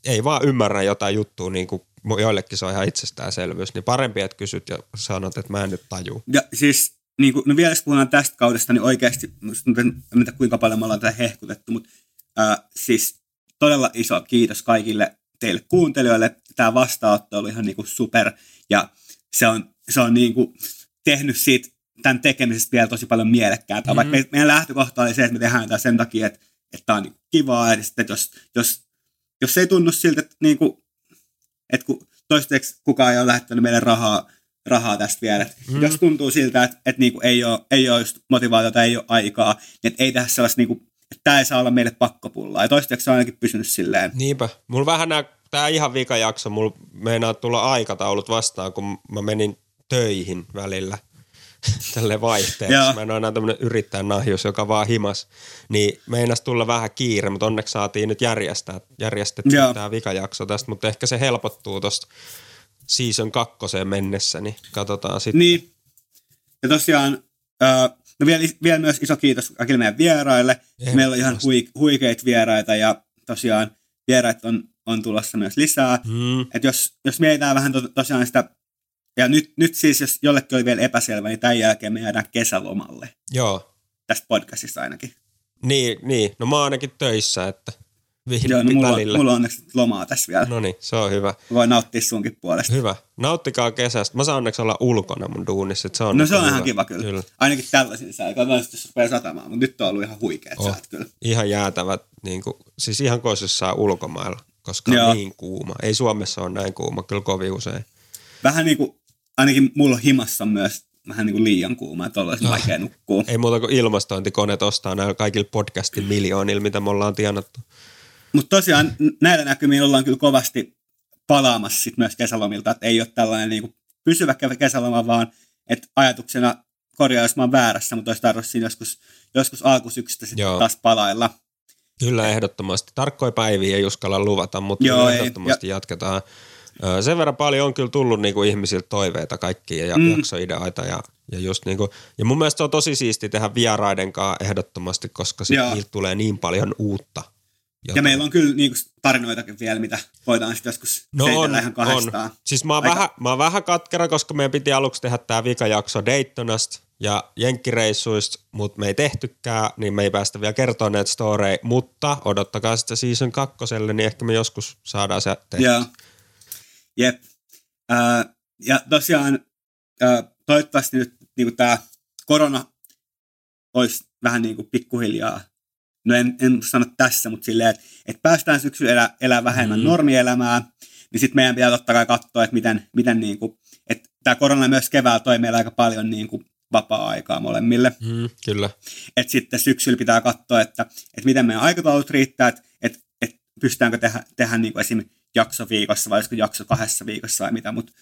ei vaan ymmärrä jotain juttua, niin kuin joillekin se on ihan itsestäänselvyys, niin parempi, että kysyt ja sanot, että mä en nyt taju. Ja siis, niin kuin, no vielä jos puhutaan tästä kaudesta, niin oikeasti, en tiedä kuinka paljon me ollaan tätä hehkutettu, mutta ää, siis todella iso kiitos kaikille teille kuuntelijoille. Tämä vastaanotto oli ihan niin kuin super, ja se on, se on niin kuin tehnyt siitä tämän tekemisestä vielä tosi paljon mielekkäätä. Mm-hmm. Vaikka meidän lähtökohta oli se, että me tehdään tätä sen takia, että, että tämä on niin kivaa, ja sitten, että jos, jos, jos ei tunnu siltä, että, niin kuin, että kun toistaiseksi kukaan ei ole lähettänyt meille rahaa, rahaa tästä vielä. Mm. Jos tuntuu siltä, että, että niin kuin ei, ole, ei ole just motivaatiota, ei ole aikaa, niin että ei tehdä sellaista, niin kuin, että tämä ei saa olla meille pakkopullaa. Ja toistaiseksi se on ainakin pysynyt silleen. Niinpä. Mulla vähän nämä, tämä ihan vika jakso, mulla meinaa tulla aikataulut vastaan, kun mä menin töihin välillä tälle vaihteeksi. Mä en ole enää tämmöinen yrittäjän nahjus, joka vaan himas. Niin meinas tulla vähän kiire, mutta onneksi saatiin nyt järjestää, järjestettyä tämä vikajakso tästä, mutta ehkä se helpottuu tuosta season kakkoseen mennessä, niin katsotaan sitten. Niin. Ja tosiaan, äh, no vielä, vielä myös iso kiitos kaikille meidän vieraille. Meillä on ihan hui, huikeita vieraita ja tosiaan vieraat on, on tulossa myös lisää. Mm. Et jos, jos mietitään vähän to, tosiaan sitä ja nyt, nyt siis, jos jollekin oli vielä epäselvä, niin tämän jälkeen me jäädään kesälomalle. Joo. Tästä podcastista ainakin. Niin, niin. no mä oon ainakin töissä, että vihdoin Joo, no mulla, välillä. mulla on onneksi lomaa tässä vielä. No niin, se on hyvä. Voin nauttia sunkin puolesta. Hyvä. Nauttikaa kesästä. Mä saan onneksi olla ulkona mun duunissa. Se on no se on ihan kiva kyllä. kyllä. Ainakin tällaisin sää. Katsotaan, jos rupeaa satamaan, mutta nyt on ollut ihan huikeat oh, säät kyllä. Ihan jäätävät, niin kuin, siis ihan koisissaan ulkomailla, koska Joo. on niin kuuma. Ei Suomessa ole näin kuuma, kyllä kovin usein. Vähän niin kuin ainakin mulla himassa myös vähän niin kuin liian kuuma, että olisi no. vaikea nukkua. Ei muuta kuin ilmastointikoneet ostaa näillä kaikilla podcastin miljoonilla, mitä me ollaan tienattu. Mutta tosiaan näillä näkymin ollaan kyllä kovasti palaamassa sit myös kesälomilta, että ei ole tällainen niin kuin pysyvä kesäloma, vaan että ajatuksena korjaa, jos mä oon väärässä, mutta olisi tarvitse siinä joskus, joskus alkusyksystä sitten taas palailla. Kyllä, ehdottomasti. Tarkkoja päiviä ei uskalla luvata, mutta Joo, ehdottomasti ei. Ja... jatketaan sen verran paljon on kyllä tullut niinku ihmisiltä toiveita kaikkia ja mm. jaksoideoita ja, ja just niinku, ja mun mielestä se on tosi siisti tehdä vieraiden kanssa ehdottomasti, koska sit niiltä tulee niin paljon uutta. Jotain. Ja meillä on kyllä niinku tarinoitakin vielä, mitä voidaan sitten joskus no on, ihan kahdestaan. On. Siis mä oon, Aika... vähän, mä oon vähän katkera, koska meidän piti aluksi tehdä tämä vikajakso Daytonasta ja jenkkireissuista, mutta me ei tehtykään, niin me ei päästä vielä kertoa näitä storeja, mutta odottakaa sitten season kakkoselle, niin ehkä me joskus saadaan se tehty. Joo. Jep. Ää, ja tosiaan ää, toivottavasti nyt niin tämä korona olisi vähän niin kuin pikkuhiljaa, no en, en sano tässä, mutta silleen, että, että päästään syksyllä elää, elää vähemmän mm. normielämää, niin sitten meidän pitää totta kai katsoa, että miten, miten niin kuin, että tämä korona myös keväällä toi meillä aika paljon niin kuin vapaa-aikaa molemmille. Mm, kyllä. Et sitten syksyllä pitää katsoa, että, että miten meidän aikataulut riittää, että, että, että pystytäänkö tehdä, tehdä niin kuin esimerkiksi jakso viikossa vai olisiko jakso kahdessa viikossa vai mitä, mutta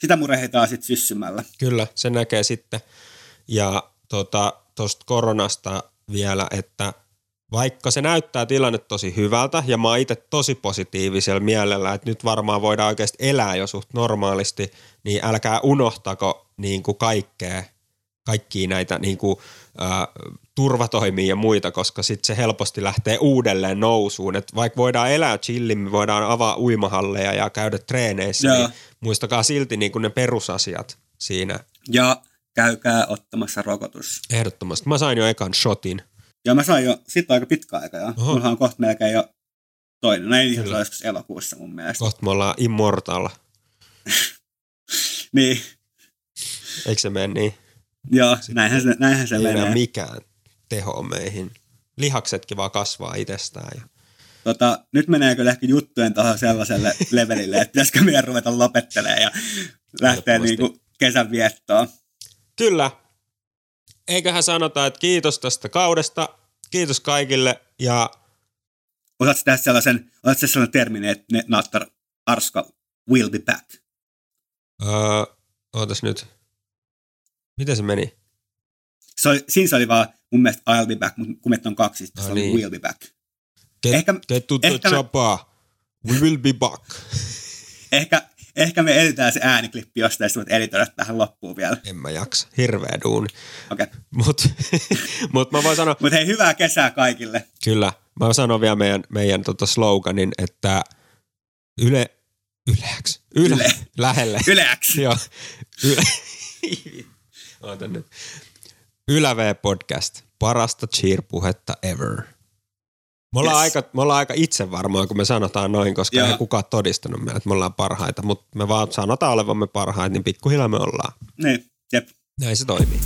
sitä murehditaan sitten syssymällä. Kyllä, se näkee sitten. Ja tuosta tota, koronasta vielä, että vaikka se näyttää tilanne tosi hyvältä ja mä oon itse tosi positiivisella mielellä, että nyt varmaan voidaan oikeasti elää jo suht normaalisti, niin älkää unohtako niin kuin kaikkea, kaikkia näitä niin kuin, äh, turvatoimia ja muita, koska sitten se helposti lähtee uudelleen nousuun. Et vaikka voidaan elää chillimmin, voidaan avaa uimahalleja ja käydä treeneissä, ja. niin muistakaa silti niin kuin ne perusasiat siinä. Ja käykää ottamassa rokotus. Ehdottomasti. Mä sain jo ekan shotin. Ja mä sain jo sitten aika pitkä aika ja Mulla on kohta melkein jo toinen. No ei ihan se elokuussa mun mielestä. Kohta me ollaan immortal. niin. Eikö se mene niin? Joo, näinhän se, näinhän se menee. Ei mikään teho meihin. Lihaksetkin vaan kasvaa itsestään. Ja... Tota, nyt menee kyllä ehkä juttujen tuohon sellaiselle levelille, että pitäisikö meidän ruveta lopettelemaan ja lähteä niinku kesän viettoon. Kyllä. Eiköhän sanota, että kiitos tästä kaudesta. Kiitos kaikille ja... Osaatko tehdä sellaisen, osaatko sellainen termin, että Nattar Arska will be back? Öö, ootas nyt. Miten se meni? Se oli, siinä se oli vaan mun mielestä I'll be back, mutta kun meitä on kaksi, no, se niin. oli will be back. Get, Ehkä- get to the ehkä me- chopper. We will be back. Ehkä, ehkä me editään se ääniklippi jostain, sitten editoida tähän loppuun vielä. En mä jaksa. Hirveä duuni. Okei. Okay. Mut, mut mä voin sanoa, Mutta hei, hyvää kesää kaikille. kyllä, mä voin sanoa vielä meidän, meidän tota sloganin, että yle, yleäks, yle, Yle. lähelle. Yleäks. Joo, yle, Oota nyt. Ylä V-podcast, parasta cheer-puhetta ever. Me ollaan, Yes. aika, me ollaan aika itse varmaan, kun me sanotaan noin, koska Joo. ei kukaan todistanut meille, että me ollaan parhaita, mutta me vaan sanotaan olevamme parhaita, niin pikkuhiljaa me ollaan. Niin, jep. Näin se toimii.